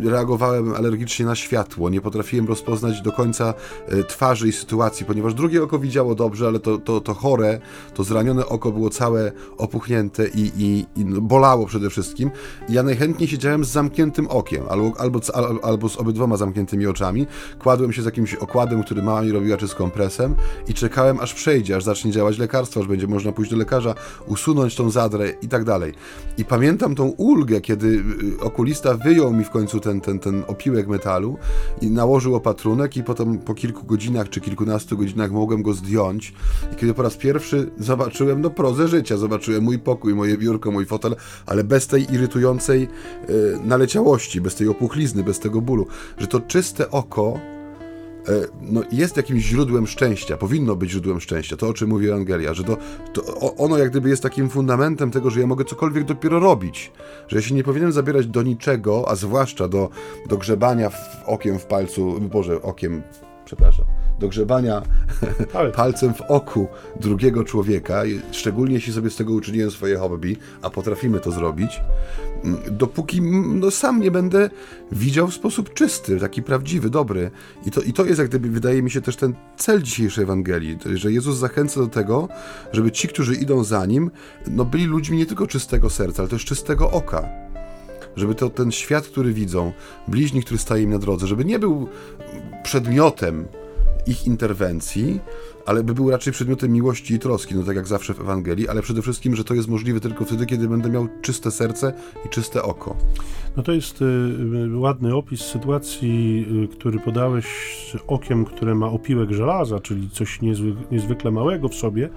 y, reagowałem alergicznie na światło, nie potrafiłem rozpoznać do końca y, twarzy i sytuacji, ponieważ drugie oko widziało dobrze, ale to, to, to chore, to zranione oko było całe opuchnięte i, i, i no, bolało przede wszystkim. I ja najchętniej siedziałem z zamkniętym okiem, albo, albo, albo z obydwoma zamkniętymi oczami, kładłem się z jakimś okładem, który mama mi robiła, czy z kompresem i czekałem aż przejdzie, aż zacznie działać lekarstwo, aż będzie można pójść do lekarza, usunąć tą zadrę i tak dalej. I pamiętam tą ulgę, kiedy y, okulista wyjął mi w końcu ten, ten, ten opiłek metalu i nałożył opatrunek i potem po kilku godzinach czy kilkunastu godzinach mogłem go zdjąć i kiedy po raz pierwszy zobaczyłem no prozę życia, zobaczyłem mój pokój, moje biurko, mój fotel, ale bez tej irytującej y, naleciałości, bez tej opuchlizny, bez tego bólu, że to czyste oko no, jest jakimś źródłem szczęścia, powinno być źródłem szczęścia, to o czym mówi Ewangelia, że to, to ono jak gdyby jest takim fundamentem tego, że ja mogę cokolwiek dopiero robić, że ja się nie powinienem zabierać do niczego, a zwłaszcza do, do grzebania w, okiem w palcu, Boże, okiem, przepraszam, do grzebania (laughs) palcem w oku drugiego człowieka, szczególnie jeśli sobie z tego uczyniłem swoje hobby, a potrafimy to zrobić, mm, dopóki no, sam nie będę widział w sposób czysty, taki prawdziwy, dobry. I to, I to jest jak gdyby, wydaje mi się, też ten cel dzisiejszej Ewangelii, że Jezus zachęca do tego, żeby ci, którzy idą za Nim, no, byli ludźmi nie tylko czystego serca, ale też czystego oka żeby to ten świat, który widzą, bliźni, który staje im na drodze, żeby nie był przedmiotem ich interwencji, ale by był raczej przedmiotem miłości i troski, no tak jak zawsze w Ewangelii, ale przede wszystkim, że to jest możliwe tylko wtedy, kiedy będę miał czyste serce i czyste oko. No to jest y, y ładny opis sytuacji, y, który podałeś okiem, które ma opiłek żelaza, czyli coś niezwy, niezwykle małego w sobie,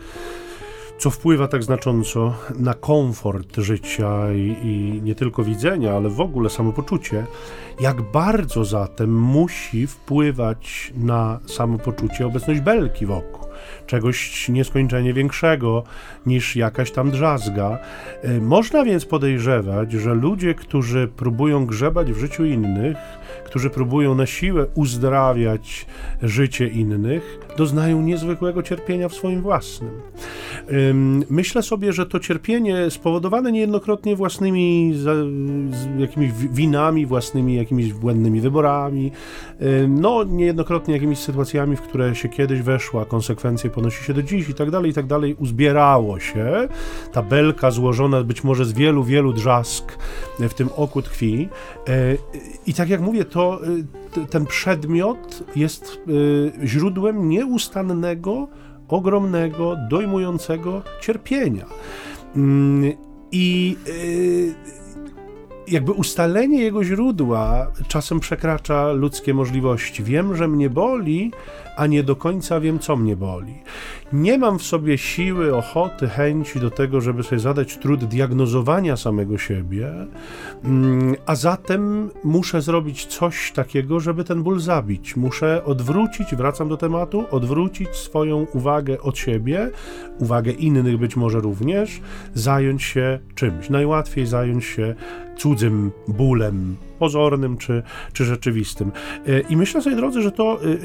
co wpływa tak znacząco na komfort życia i, i, nie tylko widzenia, ale w ogóle samopoczucie, jak bardzo zatem musi wpływać na samopoczucie obecność belki wokół czegoś nieskończenie większego niż jakaś tam drzazga. E, można więc podejrzewać, że ludzie, którzy próbują grzebać w życiu innych, którzy próbują na siłę uzdrawiać życie innych, doznają niezwykłego cierpienia w swoim własnym. Myślę sobie, że to cierpienie spowodowane niejednokrotnie własnymi jakimiś winami, własnymi jakimiś błędnymi wyborami, no niejednokrotnie jakimiś sytuacjami, w które się kiedyś weszła, konsekwencje ponosi się do dziś i tak dalej, i tak dalej, uzbierało się. Ta belka złożona być może z wielu, wielu drzask w tym oku tkwi. E, I tak jak mówię, to e, ten przedmiot jest e, źródłem nieustannego, ogromnego, dojmującego cierpienia. Mm, I jakby ustalenie jego źródła czasem przekracza ludzkie możliwości. Wiem, że mnie boli, a nie do końca wiem, co mnie boli. Nie mam w sobie siły, ochoty, chęci do tego, żeby sobie zadać trud diagnozowania samego siebie, mm, a zatem muszę zrobić coś takiego, żeby ten ból zabić. Muszę odwrócić, wracam do tematu, odwrócić swoją uwagę od siebie, uwagę innych być może również, zająć się czymś. Najłatwiej zająć się cudzym bólem, pozornym czy, czy rzeczywistym. E, I myślę sobie, drodzy, że to, e, e,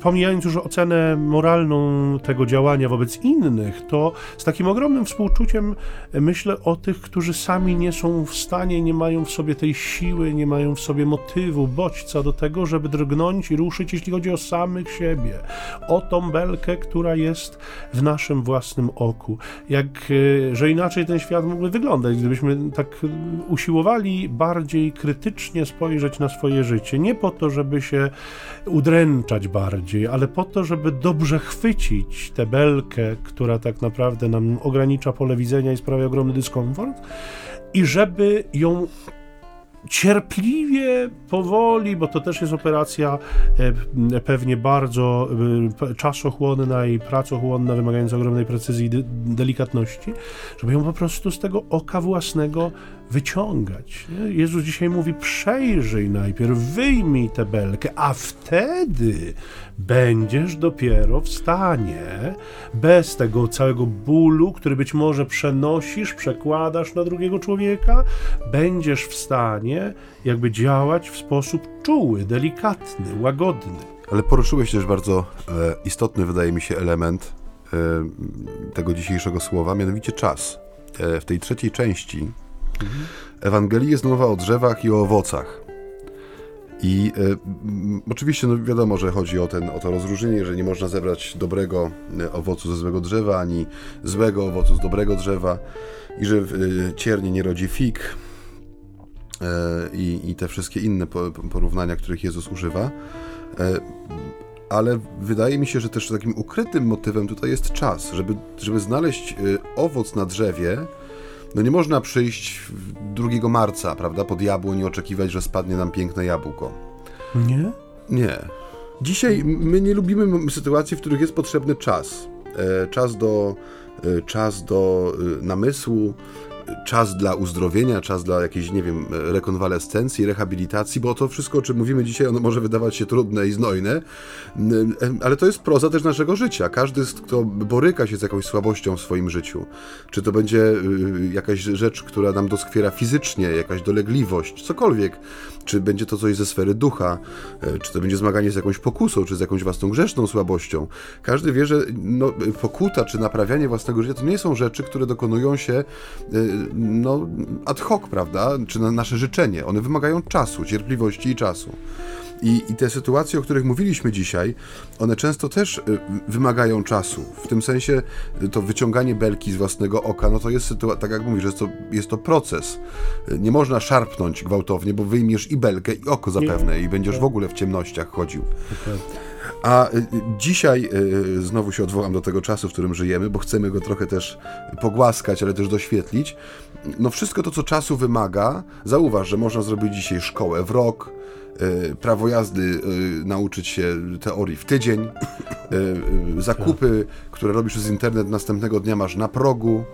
pomijając już ocenę moralną tego działania wobec innych, to z takim ogromnym współczuciem myślę o tych, którzy sami nie są w stanie, nie mają w sobie tej siły, nie mają w sobie motywu, bodźca do tego, żeby drgnąć i ruszyć, jeśli chodzi o samych siebie, o tą belkę, która jest w naszym własnym oku. Jak, że inaczej ten świat mógłby wyglądać, gdybyśmy tak usiłowali bardziej krytycznie spojrzeć na swoje życie. Nie po to, żeby się udręczać bardziej, ale po to, żeby dobrze chwycić tę belkę, która tak naprawdę nam ogranicza pole widzenia i sprawia ogromny dyskomfort, i żeby ją cierpliwie, powoli, bo to też jest operacja e, pewnie bardzo e, czasochłonna i pracochłonna, wymagająca ogromnej precyzji i delikatności, żeby ją po prostu z tego oka własnego wyciągać. Jezus dzisiaj mówi: przejrzyj najpierw, wyjmij tę belkę, a wtedy będziesz dopiero w stanie, bez tego całego bólu, który być może przenosisz, przekładasz na drugiego człowieka, będziesz w stanie jakby działać w sposób czuły, delikatny, łagodny. Ale poruszyłeś też bardzo e, istotny, wydaje mi się, element e, tego dzisiejszego słowa, mianowicie czas. E, w tej trzeciej części Ewangelii jest mowa o drzewach i o owocach. I e, oczywiście no wiadomo, że chodzi o, ten, o to rozróżnienie, że nie można zebrać dobrego e, owocu ze złego drzewa, ani złego owocu z dobrego drzewa, i że e, ciernie nie rodzi fig, i, i te wszystkie inne porównania, których Jezus używa. Ale wydaje mi się, że też takim ukrytym motywem tutaj jest czas, żeby, żeby znaleźć owoc na drzewie. No nie można przyjść 2 marca, prawda, pod jabłoń i oczekiwać, że spadnie nam piękne jabłko. Nie? Nie. Dzisiaj my nie lubimy sytuacji, w których jest potrzebny czas. E, czas do, czas do namysłu, czas dla uzdrowienia, czas dla jakiejś, nie wiem, rekonwalescencji, rehabilitacji, bo to wszystko, o czym mówimy dzisiaj, ono może wydawać się trudne i znojne, ale to jest proza też naszego życia. Każdy, kto boryka się z jakąś słabością w swoim życiu, czy to będzie y, jakaś rzecz, która nam doskwiera fizycznie, jakaś dolegliwość, cokolwiek, czy będzie to coś ze sfery ducha, e, czy to będzie zmaganie z jakąś pokusą, czy z jakąś własną grzeszną słabością. Każdy wie, że no, pokuta, czy naprawianie własnego życia to nie są rzeczy, które dokonują się e, no, ad hoc, prawda, czy na nasze życzenie. One wymagają czasu, cierpliwości i czasu. I, I te sytuacje, o których mówiliśmy dzisiaj, one często też y, wymagają czasu. W tym sensie y, to wyciąganie belki z własnego oka, no to jest sytuacja, tak jak mówisz, jest to, jest to proces. Y, nie można szarpnąć gwałtownie, bo wyjmiesz i belkę, i oko zapewne, i będziesz w ogóle w ciemnościach chodził. A dzisiaj znowu się odwołam do tego czasu, w którym żyjemy, bo chcemy go trochę też pogłaskać, ale też doświetlić. No wszystko to, co czasu wymaga, zauważ, że można zrobić dzisiaj szkołę w rok, prawo jazdy nauczyć się teorii w tydzień, zakupy, które robisz przez internet następnego dnia masz na progu.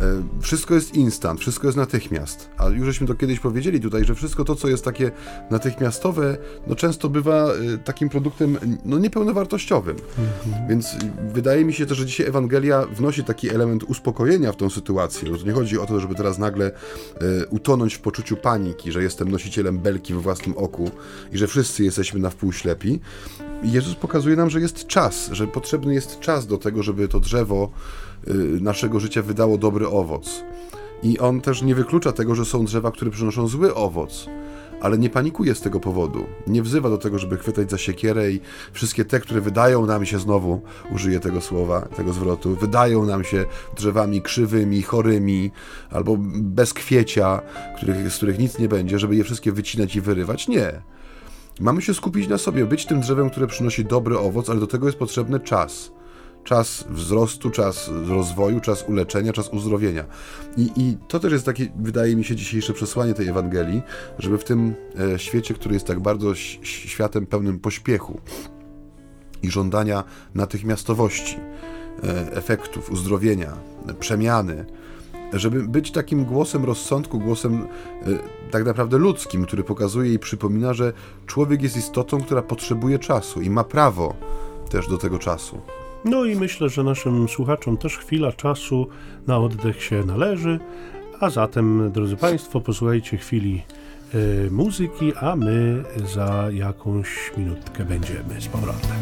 E, wszystko jest instant, wszystko jest natychmiast. A już żeśmy to kiedyś powiedzieli tutaj, że wszystko to, co jest takie natychmiastowe, no często bywa e, takim produktem no niepełnowartościowym. Mhm. Więc wydaje mi się też, że dzisiaj Ewangelia wnosi taki element uspokojenia w tą sytuację. To nie chodzi o to, żeby teraz nagle e, utonąć w poczuciu paniki, że jestem nosicielem belki we własnym oku i że wszyscy jesteśmy na wpół ślepi. Jezus pokazuje nam, że jest czas, że potrzebny jest czas do tego, żeby to drzewo naszego życia wydało dobry owoc. I on też nie wyklucza tego, że są drzewa, które przynoszą zły owoc, ale nie panikuje z tego powodu. Nie wzywa do tego, żeby chwytać za siekierę i wszystkie te, które wydają nam się znowu, użyję tego słowa, tego zwrotu, wydają nam się drzewami krzywymi, chorymi albo bez kwiecia, których, z których nic nie będzie, żeby je wszystkie wycinać i wyrywać. Nie. Mamy się skupić na sobie, być tym drzewem, które przynosi dobry owoc, ale do tego jest potrzebny czas czas wzrostu, czas rozwoju, czas uleczenia, czas uzdrowienia. I, I, to też jest takie, wydaje mi się, dzisiejsze przesłanie tej Ewangelii, żeby w tym e, świecie, który jest tak bardzo światem pełnym pośpiechu i żądania natychmiastowości, e, efektów, uzdrowienia, przemiany, żeby być takim głosem rozsądku, głosem e, tak naprawdę ludzkim, który pokazuje i przypomina, że człowiek jest istotą, która potrzebuje czasu i ma prawo też do tego czasu. No i myślę, że naszym słuchaczom też chwila czasu na oddech się należy. A zatem, drodzy Państwo, posłuchajcie chwili y, muzyki, a my za jakąś minutkę będziemy z powrotem.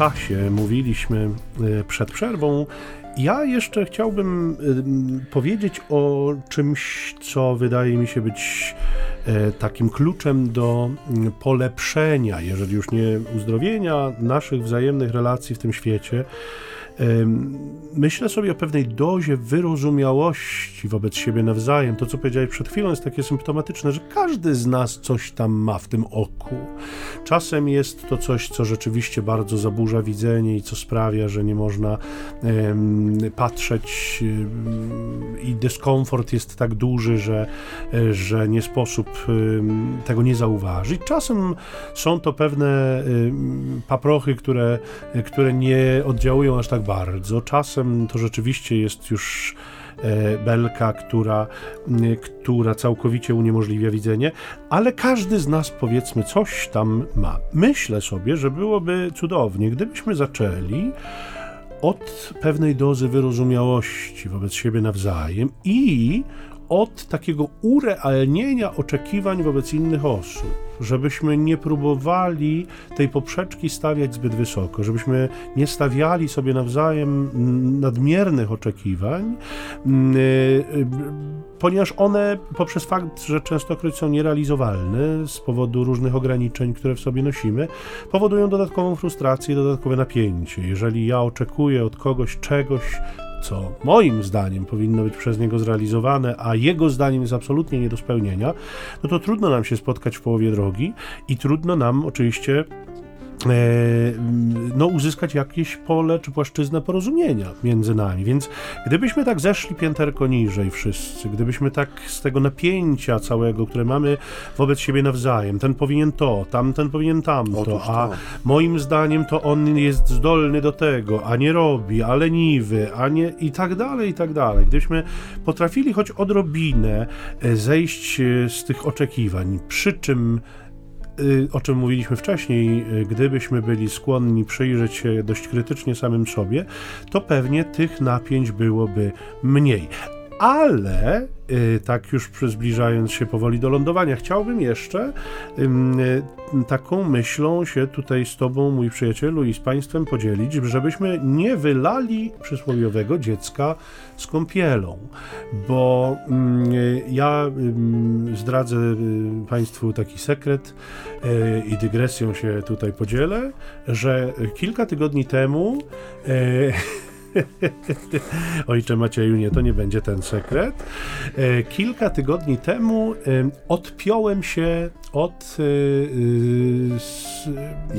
Czasie. Mówiliśmy e, przed przerwą. Ja jeszcze chciałbym powiedzieć o czymś, co wydaje mi się być e, takim kluczem do polepszenia, jeżeli już nie uzdrowienia naszych wzajemnych relacji w tym świecie myślę sobie o pewnej dozie wyrozumiałości wobec siebie nawzajem. To, co powiedziałeś przed chwilą, jest takie symptomatyczne, że każdy z nas coś tam ma w tym oku. Czasem jest to coś, co rzeczywiście bardzo zaburza widzenie i co sprawia, że nie można patrzeć i dyskomfort jest tak duży, że, że nie sposób tego nie zauważyć. Czasem są to pewne paprochy, które, które nie oddziałują aż tak bardzo. Czasem to rzeczywiście jest już e, belka, która, która całkowicie uniemożliwia widzenie, ale każdy z nas powiedzmy coś tam ma. Myślę sobie, że byłoby cudownie, gdybyśmy zaczęli od pewnej dozy wyrozumiałości wobec siebie nawzajem i od takiego urealnienia oczekiwań wobec innych osób, żebyśmy nie próbowali tej poprzeczki stawiać zbyt wysoko, żebyśmy nie stawiali sobie nawzajem nadmiernych oczekiwań, mm, y, ponieważ one poprzez fakt, że częstokroć są nierealizowalne z powodu różnych ograniczeń, które w sobie nosimy, powodują dodatkową frustrację, dodatkowe napięcie. Jeżeli ja oczekuję od kogoś czegoś, co moim zdaniem powinno być przez niego zrealizowane, a jego zdaniem jest absolutnie nie do spełnienia, no to trudno nam się spotkać w połowie drogi i trudno nam oczywiście no, uzyskać jakieś pole czy płaszczyznę porozumienia między nami. Więc gdybyśmy tak zeszli pięterko niżej wszyscy, gdybyśmy tak z tego napięcia całego, które mamy wobec siebie nawzajem, ten powinien to, tamten powinien tamto, a moim zdaniem to on jest zdolny do tego, a nie robi, a leniwy, a nie i tak dalej, i tak dalej. Gdybyśmy potrafili choć odrobinę e, zejść e, z tych oczekiwań, przy czym o czym mówiliśmy wcześniej, y, gdybyśmy byli skłonni przyjrzeć się dość krytycznie samym sobie, to pewnie tych napięć byłoby mniej. Ale Y, tak już zbliżając się powoli do lądowania, chciałbym jeszcze y, taką myślą się tutaj z Tobą, mój przyjacielu, i z Państwem podzielić, żebyśmy nie wylali przysłowiowego dziecka z kąpielą, bo ja zdradzę y, Państwu taki sekret i dygresją się tutaj podzielę, że kilka tygodni temu (laughs) (laughs) Ojcze Macieju, nie, to nie będzie ten sekret. E, kilka tygodni temu odpiąłem się od e,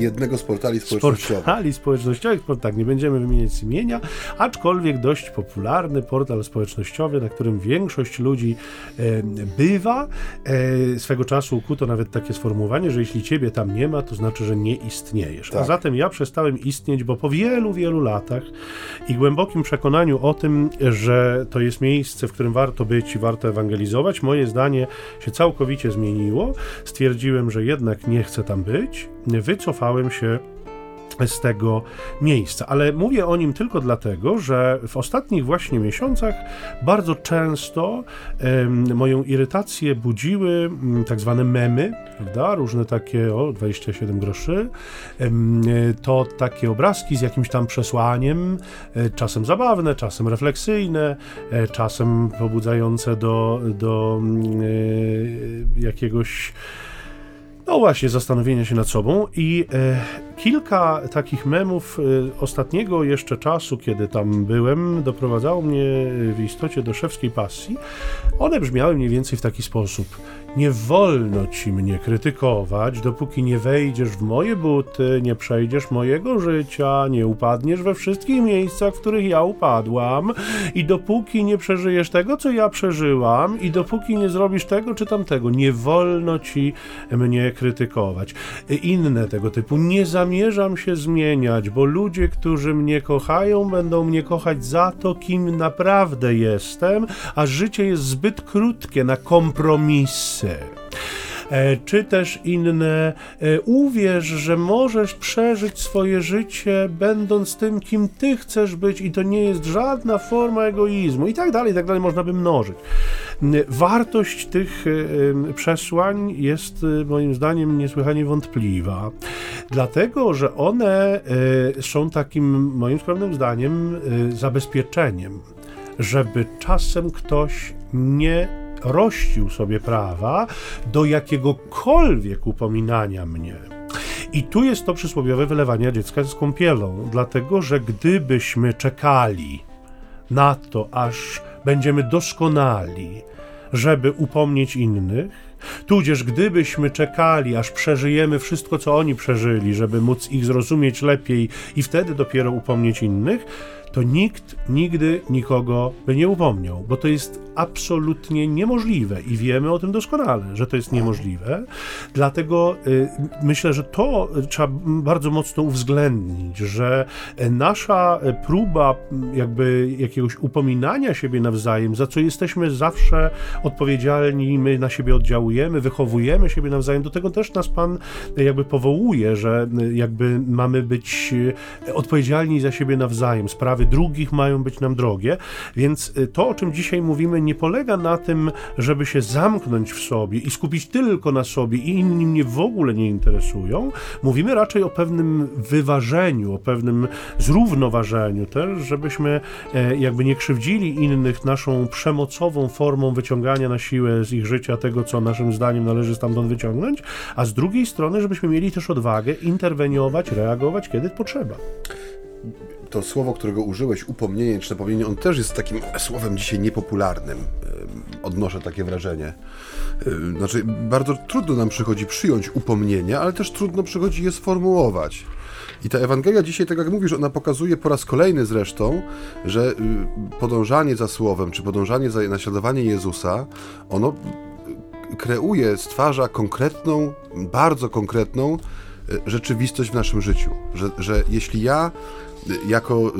jednego z portali społecznościowych. Portali społecznościowych, tak, nie będziemy wymieniać imienia, aczkolwiek dość popularny portal społecznościowy, na którym większość ludzi bywa. E, swego czasu ukuto nawet takie sformułowanie, że jeśli ciebie tam nie ma, to znaczy, że nie istniejesz. Tak. A zatem ja przestałem istnieć, bo po wielu, wielu latach i głębokim przekonaniu o tym, że to jest miejsce, w którym warto być i warto ewangelizować, moje zdanie się całkowicie zmieniło. Stwierdziłem, że jednak nie chcę tam być. Wycofałem się z tego miejsca. Ale mówię o nim tylko dlatego, że w ostatnich właśnie miesiącach bardzo często moją irytację budziły tak zwane memy, prawda? Różne takie, o 27 groszy, to takie obrazki z jakimś tam przesłaniem, e, czasem zabawne, czasem refleksyjne, e, czasem pobudzające do, do e, jakiegoś no właśnie, zastanowienia się nad sobą i e, kilka takich memów e, ostatniego jeszcze czasu, kiedy tam byłem, doprowadzało mnie w istocie do szewskiej pasji. One brzmiały mniej więcej w taki sposób. Nie wolno ci mnie krytykować, dopóki nie wejdziesz w moje buty, nie przejdziesz mojego życia, nie upadniesz we wszystkich miejscach, w których ja upadłam, i dopóki nie przeżyjesz tego, co ja przeżyłam, i dopóki nie zrobisz tego czy tamtego, nie wolno ci mnie krytykować. Inne tego typu. Nie zamierzam się zmieniać, bo ludzie, którzy mnie kochają, będą mnie kochać za to, kim naprawdę jestem, a życie jest zbyt krótkie na kompromisy E, czy też inne. E, uwierz, że możesz przeżyć swoje życie, będąc tym, kim ty chcesz być, i to nie jest żadna forma egoizmu, i tak dalej, i tak dalej, można by mnożyć. Wartość tych e, przesłań jest moim zdaniem niesłychanie wątpliwa. Dlatego, że one są takim, moim skromnym zdaniem, zabezpieczeniem, żeby czasem ktoś nie rościł sobie prawa do jakiegokolwiek upominania mnie. I tu jest to przysłowiowe wylewanie dziecka z kąpielą, dlatego że gdybyśmy czekali na to, aż będziemy doskonali, żeby upomnieć innych, tudzież gdybyśmy czekali, aż przeżyjemy wszystko, co oni przeżyli, żeby móc ich zrozumieć lepiej i wtedy dopiero upomnieć innych, to nikt nigdy nikogo by nie upomniał, bo to jest absolutnie niemożliwe i wiemy o tym doskonale, że to jest niemożliwe. Dlatego y, myślę, że to trzeba bardzo mocno uwzględnić, że nasza próba jakby jakiegoś upominania siebie nawzajem, za co jesteśmy zawsze odpowiedzialni, my na siebie oddziałujemy, wychowujemy siebie nawzajem, do tego też nas Pan jakby powołuje, że jakby mamy być odpowiedzialni za siebie nawzajem, sprawy drugich mają być nam drogie, więc to, o czym dzisiaj mówimy, nie polega na tym, żeby się zamknąć w sobie i skupić tylko na sobie i inni mnie w ogóle nie interesują. Mówimy raczej o pewnym wyważeniu, o pewnym zrównoważeniu też, żebyśmy e, jakby nie krzywdzili innych naszą przemocową formą wyciągania na siłę z ich życia tego, co naszym zdaniem należy stamtąd wyciągnąć, a z drugiej strony, żebyśmy mieli też odwagę interweniować, reagować, kiedy potrzeba to słowo, którego użyłeś, upomnienie czy napomnienie, on też jest takim słowem dzisiaj niepopularnym. Odnoszę takie wrażenie. Znaczy, bardzo trudno nam przychodzi przyjąć upomnienie, ale też trudno przychodzi je sformułować. I ta Ewangelia dzisiaj, tak jak mówisz, ona pokazuje po raz kolejny zresztą, że y, podążanie za słowem, czy podążanie za naśladowanie Jezusa, ono kreuje, stwarza konkretną, bardzo konkretną rzeczywistość w naszym życiu. Że, że jeśli ja jako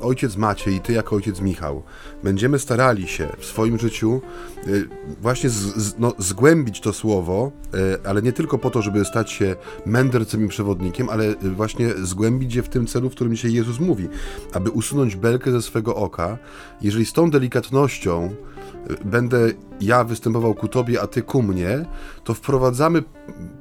y, ojciec Maciej i ty jako ojciec Michał będziemy starali się w swoim życiu y, właśnie z, z, no, zgłębić to słowo, y, ale nie tylko po to, żeby stać się mędrcem i przewodnikiem, ale właśnie zgłębić je w tym celu, w którym dzisiaj Jezus mówi, aby usunąć belkę ze swego oka. Jeżeli z tą delikatnością będę ja występował ku Tobie, a Ty ku mnie, to wprowadzamy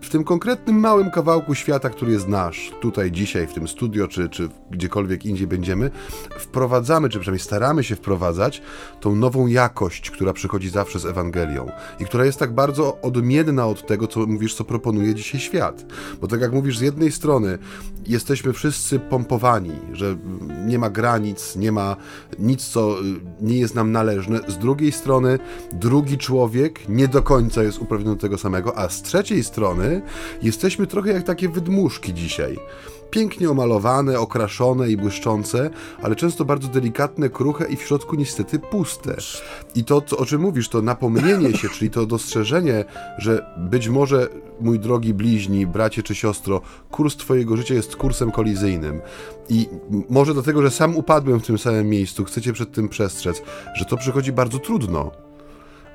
w tym konkretnym małym kawałku świata, który jest nasz, tutaj dzisiaj w tym studio, czy, czy gdziekolwiek indziej będziemy, wprowadzamy, czy przynajmniej staramy się wprowadzać tą nową jakość, która przychodzi zawsze z Ewangelią i która jest tak bardzo odmienna od tego, co mówisz, co proponuje dzisiaj świat. Bo tak jak mówisz, z jednej strony jesteśmy wszyscy pompowani, że nie ma granic, nie ma nic, co nie jest nam należne, z drugiej strony drugi drugi człowiek nie do końca jest uprawniony do tego samego, a z trzeciej strony jesteśmy trochę jak takie wydmuszki dzisiaj pięknie omalowane, okraszone i błyszczące, ale często bardzo delikatne, kruche i w środku niestety puste. I to, o czym mówisz, to napomnienie się, czyli to dostrzeżenie, że być może, mój drogi bliźni, bracie czy siostro, kurs twojego życia jest kursem kolizyjnym. I może dlatego, że sam upadłem w tym samym miejscu, chcecie przed tym przestrzec, że to przychodzi bardzo trudno.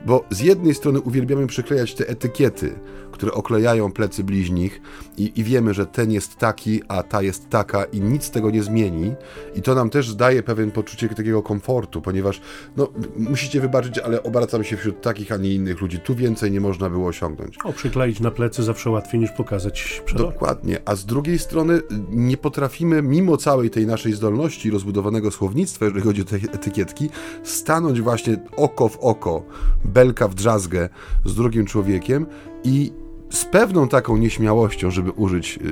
Bo z jednej strony uwielbiamy przyklejać te etykiety, które oklejają plecy bliźnich i, i, wiemy, że ten jest taki, a ta jest taka i nic tego nie zmieni. I to nam też daje pewien poczucie takiego komfortu, ponieważ no, musicie wybaczyć, ale obracam się wśród takich, a nie innych ludzi. Tu więcej nie można było osiągnąć. O, przykleić na plecy zawsze łatwiej niż pokazać przed Dokładnie. A z drugiej strony nie potrafimy, mimo całej tej naszej zdolności rozbudowanego słownictwa, jeżeli chodzi o te etykietki, stanąć właśnie oko w oko, belka w drzazgę z drugim człowiekiem i z pewną taką nieśmiałością, żeby użyć yy,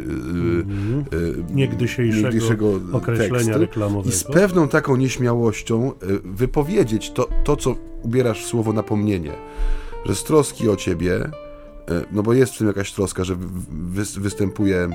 yy, niegdysiejszego, niegdysiejszego określenia tekstu, reklamowego. I z pewną taką nieśmiałością wypowiedzieć to, to, co ubierasz w słowo napomnienie, że z troski o ciebie no bo jest w tym jakaś troska, że występuje e,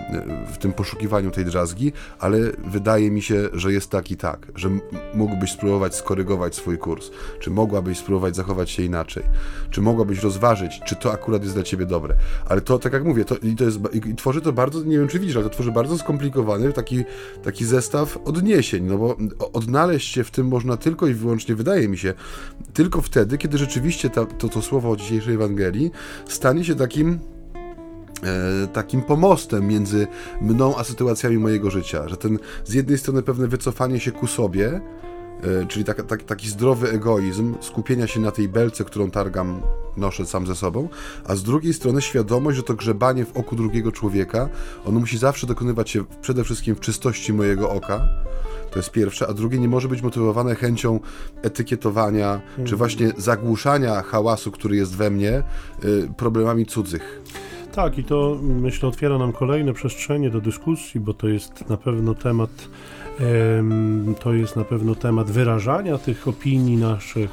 w tym poszukiwaniu tej drzazgi, ale wydaje mi się, że jest tak i tak, że mógłbyś spróbować skorygować swój kurs, czy mogłabyś spróbować zachować się inaczej, czy mogłabyś rozważyć, czy to akurat jest dla ciebie dobre. Ale to, tak jak mówię, to, i to jest, i tworzy to bardzo, nie wiem czy widzisz, ale to tworzy bardzo skomplikowany taki, taki zestaw odniesień, no bo odnaleźć się w tym można tylko i wyłącznie, wydaje mi się, tylko wtedy, kiedy rzeczywiście ta, to, to słowo o dzisiejszej Ewangelii stanie się takim e, takim pomostem między mną a sytuacjami mojego życia, że ten z jednej strony pewne wycofanie się ku sobie, E, czyli tak, tak, taki zdrowy egoizm, skupienia się na tej belce, którą targam, noszę sam ze sobą, a z drugiej strony świadomość, że to grzebanie w oku drugiego człowieka, ono musi zawsze dokonywać się przede wszystkim w czystości mojego oka, to jest pierwsze, a drugie nie może być motywowane chęcią etykietowania, mhm. czy właśnie zagłuszania hałasu, który jest we mnie, y, problemami cudzych. Tak, i to myślę otwiera nam kolejne przestrzenie do dyskusji, bo to jest na pewno temat to jest na pewno temat wyrażania tych opinii naszych,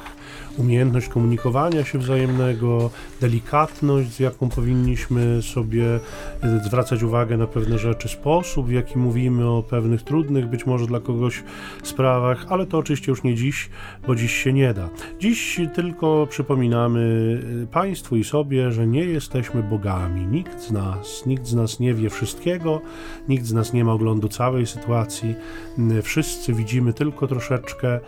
umiejętność komunikowania się wzajemnego, delikatność, z jaką powinniśmy sobie e, zwracać uwagę na pewne rzeczy, sposób, w jaki mówimy o pewnych trudnych być może dla kogoś sprawach, ale to oczywiście już nie dziś, bo dziś się nie da. Dziś tylko przypominamy e, Państwu i sobie, że nie jesteśmy bogami. Nikt z nas, nikt z nas nie wie wszystkiego, nikt z nas nie ma oglądu całej sytuacji. Wszyscy widzimy tylko troszeczkę,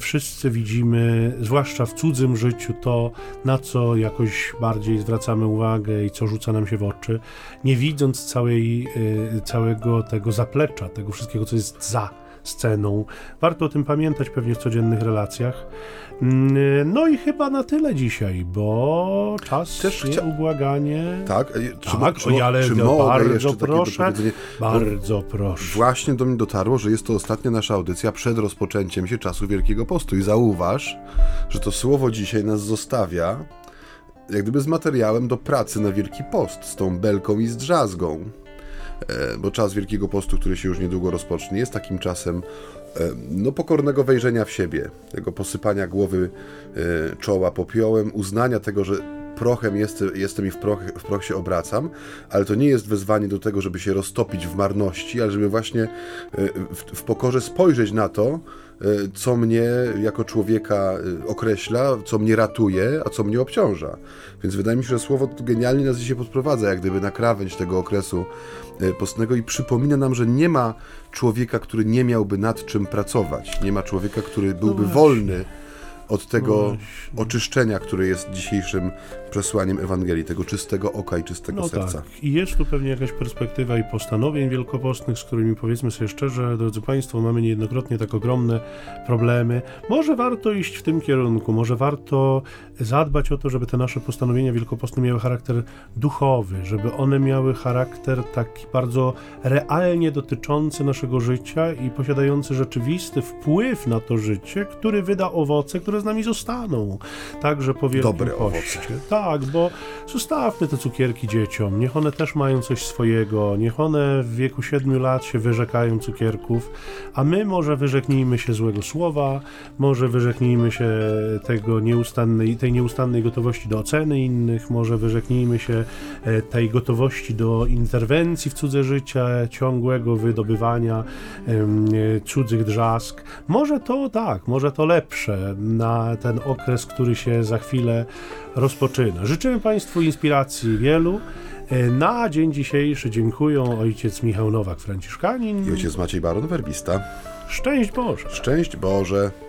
wszyscy widzimy, zwłaszcza w cudzym życiu, to, na co jakoś bardziej zwracamy uwagę i co rzuca nam się w oczy, nie widząc całej, y, całego tego zaplecza, tego wszystkiego, co jest za sceną. Warto o tym pamiętać pewnie w codziennych relacjach. Mm, no i chyba na tyle dzisiaj, bo czas Też chcia... ubłaganie. Tak, czy, tak, czy, ale czy bardzo proszę, bardzo proszę. Właśnie do mnie dotarło, że jest to ostatnia nasza audycja przed rozpoczęciem się czasu Wielkiego Postu i zauważ, że to słowo dzisiaj nas zostawia jak gdyby z materiałem do pracy na Wielki Post, z tą belką i z drzazgą. E, bo czas Wielkiego Postu, który się już niedługo rozpocznie, jest takim czasem e, no, pokornego wejrzenia w siebie, tego posypania głowy, e, czoła popiołem, uznania tego, że prochem jest, jestem i w proch, w proch się obracam, ale to nie jest wezwanie do tego, żeby się roztopić w marności, ale żeby właśnie w, w pokorze spojrzeć na to, co mnie jako człowieka e, określa, co mnie ratuje, a co mnie obciąża. Więc wydaje mi się, że słowo to genialnie nas dzisiaj podprowadza, jak gdyby na krawędź tego okresu e, postnego i przypomina nam, że nie ma człowieka, który nie miałby nad czym pracować. Nie ma człowieka, który byłby no wolny od tego no oczyszczenia, które jest dzisiejszym przesłaniem Ewangelii, tego czystego oka i czystego no serca. Tak. I jest tu pewnie jakaś perspektywa i postanowień wielkopostnych, z którymi powiedzmy sobie szczerze, drodzy Państwo, mamy niejednokrotnie tak ogromne problemy. Może warto iść w tym kierunku, może warto zadbać o to, żeby te nasze postanowienia wielkopostne miały charakter duchowy, żeby one miały charakter taki bardzo realnie dotyczący naszego życia i posiadający rzeczywisty wpływ na to życie, który wyda owoce, które z nami zostaną. Także po Wielkim Dobre Poście. Owoce. Tak, bo zostawmy te cukierki dzieciom, niech one też mają coś swojego, niech one w wieku 7 lat się wyrzekają cukierków, a my może wyrzeknijmy się złego słowa, może wyrzeknijmy się tego nieustannej, tej nieustannej gotowości do oceny innych, może wyrzeknijmy się e, tej gotowości do interwencji w cudze życie, ciągłego wydobywania e, cudzych drzask. Może to tak, może to lepsze na ten okres, który się za chwilę rozpoczyna. Życzymy Państwu inspiracji wielu. E, na dzień dzisiejszy dziękuję ojciec Michał Nowak, Franciszkanin i ojciec Maciej Baron, werbista. Szczęść Boże! Szczęść Boże!